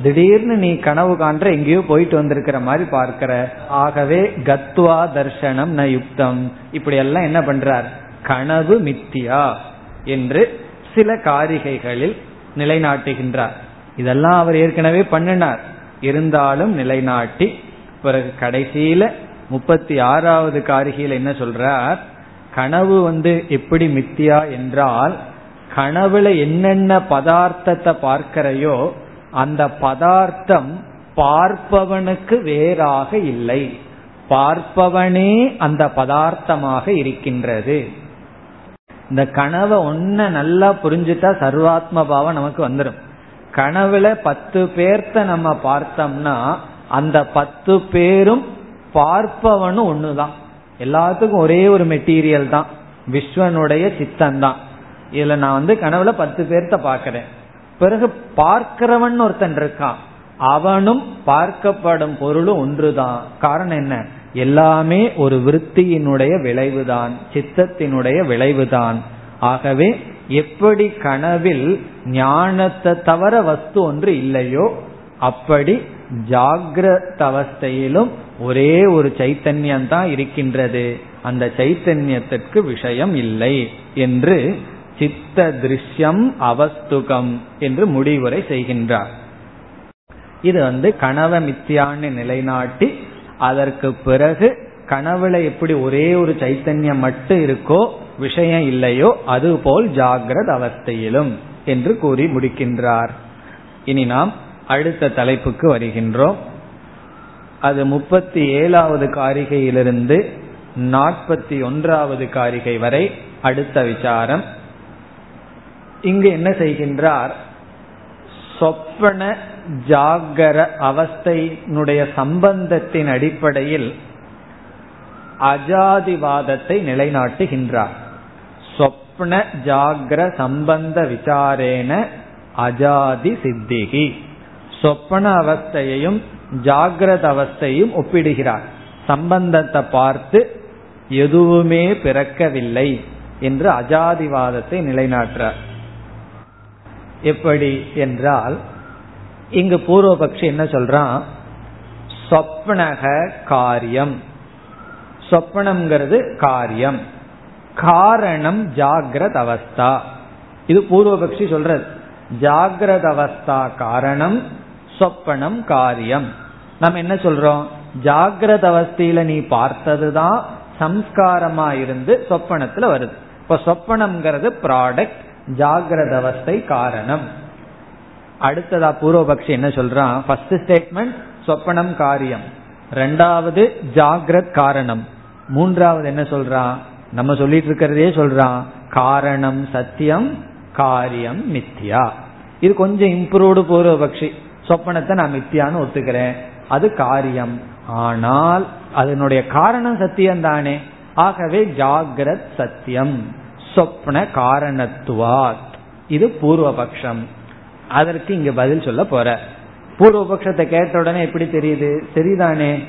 திடீர்னு நீ கனவு காண்ற எங்கேயோ போயிட்டு வந்திருக்கிற மாதிரி பார்க்கிற. ஆகவே கத்வா தர்ஷனம் ந யுக்தம். இப்படி எல்லாம் என்ன பண்றார்? கனவு மித்தியா என்று சில காரிகைகளில் நிலைநாட்டுகின்றார். இதெல்லாம் அவர் ஏற்கனவே பண்ணினார். இருந்தாலும் நிலைநாட்டி பிறகு கடைசியில முப்பத்தி ஆறாவது காரிகையில் என்ன சொல்றார்? கனவு வந்து எப்படி மித்தியா என்றால் கனவுல என்னென்ன பதார்த்தத்தை பார்க்கிறையோ அந்த பதார்த்தம் பார்ப்பவனுக்கு வேறாக இல்லை. பார்ப்பவனே அந்த பதார்த்தமாக இருக்கின்றது. இந்த கனவை ஒன்ன நல்லா புரிஞ்சுட்டா சர்வாத்ம பாவம் நமக்கு வந்துடும் கனவுல பத்து பேர்த்த நம்ம பார்த்தோம்னா அந்த பத்து பேரும் பார்ப்பவனும் ஒண்ணுதான். எல்லாத்துக்கும் ஒரே ஒரு மெட்டீரியல் தான். விஸ்வனுடைய சித்தம் தான் இதுல நான் வந்து கனவுல பத்து பேர்த்த பாக்கிறேன் பிறகு பார்க்கிறவன் ஒருத்தன் இருக்கான். அவனும் பார்க்கப்படும் பொருளும் ஒன்றுதான். காரணம் என்ன? எல்லாமே ஒரு விருத்தியினுடைய விளைவுதான். சித்தத்தினுடைய விளைவுதான். ஆகவே எப்படி கனவில் ஞானத்தை தவிர வஸ்து ஒன்று இல்லையோ அப்படி ஜாகிரத அவஸ்தையிலும் ஒரே ஒரு சைத்தன்யம் தான் இருக்கின்றது. அந்த சைத்தன்யத்திற்கு விஷயம் இல்லை என்று சித்த திருஷ்யம் அவஸ்துகம் என்று முடிவுரை செய்கின்றார். இது வந்து கனவ மித்தியான்னு நிலைநாட்டி அதற்கு பிறகு கனவுல எப்படி ஒரே ஒரு சைத்தன்யம் மட்டும் இருக்கோ விஷயம் இல்லையோ அதுபோல் ஜாகிரத அவஸ்தையிலும் என்று கூறி முடிக்கின்றார். இனி நாம் அடுத்த தலைப்புக்கு வருகின்றோம். அது முப்பத்தி ஏழாவது காரிகையிலிருந்து நாற்பத்தி ஒன்றாவது காரிகை வரை அடுத்த விசாரம். இங்கு என்ன செய்கின்றார்? சொப்பன ஜாகர அவஸ்தையினுடைய சம்பந்தத்தின் அடிப்படையில் அஜாதிவாதத்தை நிலைநாட்டுகின்றார். சொப்ன ஜாகிர சம்பந்த விசாரேன அஜாதி சித்திகி. சொப்பன அவஸ்தையையும் ஜாகிரத அவஸ்தையும் ஒப்பிடுகிறார். சம்பந்தத்தை பார்த்து எதுவுமே பிறக்கவில்லை என்று அஜாதிவாதத்தை நிலைநாட்டுறார். எப்படி என்றால் இங்கு பூர்வபக்ஷி என்ன சொல்றான்? சொப்னக காரியம். சொப்பனம்ங்கிறது காரியம். காரணம் ஜாகிரத அவஸ்தா இது பூர்வபக்ஷி சொல்றது. ஜாகிரத அவஸ்தா காரணம் சொப்பனம் காரியம். நம்ம என்ன சொல்றோம்? ஜாகிரத அவஸ்தையில நீ பார்த்ததுதான் சம்ஸ்காரமா இருந்து சொப்பனத்துல வருது. இப்ப சொப்பனம்ங்கிறது ப்ராடக்ட் ஜாகிரத அவஸ்தை காரணம். அடுத்ததா பூர்வபக்ஷி என்ன சொல்றான்? ஃபர்ஸ்ட் ஸ்டேட்மெண்ட் சொப்பனம் காரியம். ரெண்டாவது ஜாகிரத் காரணம். மூன்றாவது என்ன சொல்றான்? நம்ம சொல்லிட்டு இருக்கிறதே சொல்றான். காரணம் சத்தியம் காரியம் மித்யா. இது கொஞ்சம் இம்ப்ரூவ்டு பூர்வபக்ஷி. சொப்பனத்தை நான் மித்தியான்னு ஒத்துக்கிறேன். அது காரியம். ஆனால் அதனுடைய காரணம் சத்தியம் தானே ஆகவே ஜாகிரத் சத்தியம். சொப்ன காரணத்துவாத். இது பூர்வபக்ஷம். அதற்கு இங்க பதில் சொல்ல போற. பூர்வபக்ஷத்தை கேட்ட உடனே எப்படி தெரியுது? சரிதானே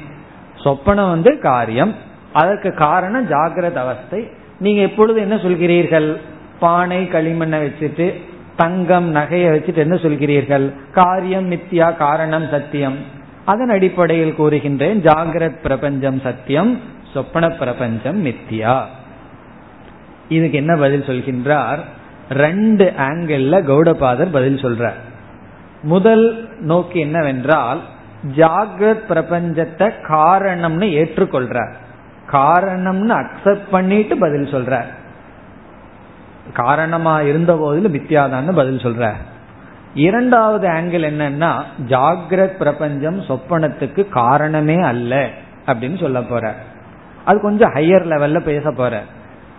சொப்பனம் வந்து காரியம். அதற்கு காரணம் ஜாகிரத அவஸ்தை. நீங்க எப்பொழுது என்ன சொல்கிறீர்கள்? பானை களிமண்ணை வச்சுட்டு தங்கம் நகையை வச்சுட்டு என்ன சொல்கிறீர்கள்? காரியம் மித்தியா காரணம் சத்தியம். அதன் அடிப்படையில் கூறுகின்றேன் ஜாகிரத் பிரபஞ்சம் சத்தியம் சொப்பன பிரபஞ்சம் மித்தியா இதுக்கு என்ன பதில் சொல்கின்றார்? ரெண்டு ஆங்கிள் கௌடபாதர் பதில் சொல்றார். முதல் நோக்கு என்னவென்றால் ஜாகிரத் பிரபஞ்சத்தை காரணம்னு ஏற்றுக்கொள்றார். காரணம்னு அக்செப்ட் பண்ணிட்டு பதில் சொல்றார். காரணமா இருந்த போதிலும் மித்தியாதான்னு பதில் சொல்றார். இரண்டாவது ஆங்கிள் என்னன்னா ஜாகிரத் பிரபஞ்சம் சொப்பனத்துக்கு காரணமே அல்ல அப்படின்னு சொல்ல போற அது கொஞ்சம் ஹையர் லெவல்ல பேச போற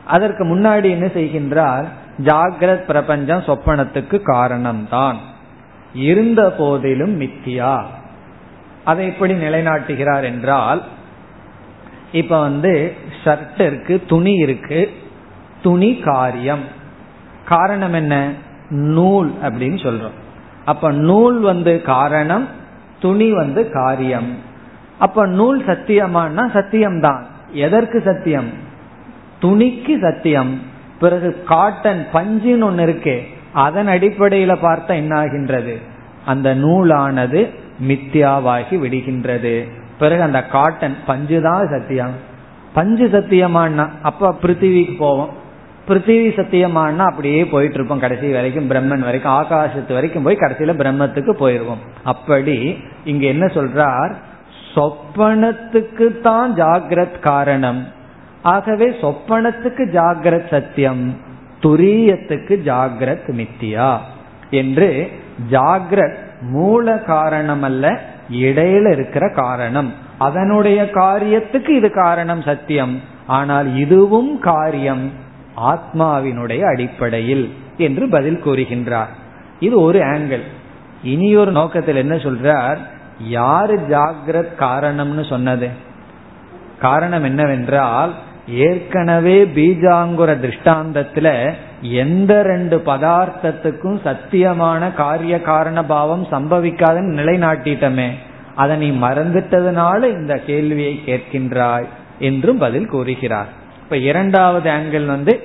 அதற்கு முன்னாடி என்ன செய்கின்றார்? ஜாகிரத் பிரபஞ்சம் சொப்பனத்துக்கு காரணம்தான். இருந்த போதிலும் மித்தியா. அதை எப்படி நிலைநாட்டுகிறார் என்றால் இப்ப வந்து ஷர்ட் இருக்கு துணி இருக்கு துணி காரியம். காரணம் என்ன? நூல் அப்படின்னு சொல்றோம். அப்ப நூல் வந்து காரணம் துணி வந்து காரியம். அப்ப நூல் சத்தியமானா சத்தியம்தான். எதற்கு சத்தியம்? துணிக்கு சத்தியம். பிறகு காட்டன் பஞ்சுன்னு ஒன்று இருக்கே அதன் அடிப்படையில பார்த்தா என்ன ஆகின்றது அந்த நூலானது மித்தியாவாகி விடுகின்றது. பிறகு அந்த காட்டன் பஞ்சு தான் சத்தியம். பஞ்சு சத்தியமானா அப்ப பிருத்திவிக்கு போவோம். பிருத்திவி சத்தியமானா அப்படியே போயிட்டு இருப்போம் கடைசி வரைக்கும் பிரம்மன் வரைக்கும் ஆகாசத்து வரைக்கும் போய் கடைசியில பிரம்மத்துக்கு போயிருவோம். அப்படி இங்க என்ன சொல்றார்? சொப்பனத்துக்கு தான் ஜாகிரத் காரணம். ஆகவே சொப்பனத்துக்கு ஜாகிரத் சத்தியம் துரியத்துக்கு ஜாகிரத் மித்தியா என்று ஜாகிரத் மூல காரணம் அல்ல இடையில இருக்கிற காரணம். அதனுடைய காரியத்துக்கு இது காரணம் சத்தியம். ஆனால் இதுவும் காரியம் ஆத்மாவினுடைய அடிப்படையில் என்று பதில் கூறுகின்றார். இது ஒரு ஆங்கிள் இனி ஒரு நோக்கத்தில் என்ன சொல்றார்? யாரு ஜாகிரத் காரணம்னு சொன்னது? காரணம் என்னவென்றால் ஏற்கனவே பீஜாங்குர திருஷ்டாந்தத்துல எந்த ரெண்டு பதார்த்தத்துக்கும் சத்தியமான காரிய காரண பாவம் சம்பவிக்காதுன்னு நிலைநாட்டிட்டமே. அதை நீ மறந்துட்டதுனால இந்த கேள்வியை கேட்கின்றாய் என்றும் பதில் கூறுகிறார். இப்ப இரண்டாவது ஆங்கிள் வந்து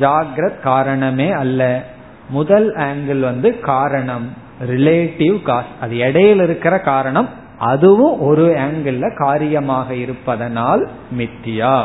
ஜாகிரத் காரணமே அல்ல. முதல் ஆங்கிள் வந்து காரணம் ரிலேட்டிவ் காஸ் அது இடையில இருக்கிற காரணம் அதுவும் ஒரு ஆங்கிள் காரியமாக இருப்பதனால் மித்தியா.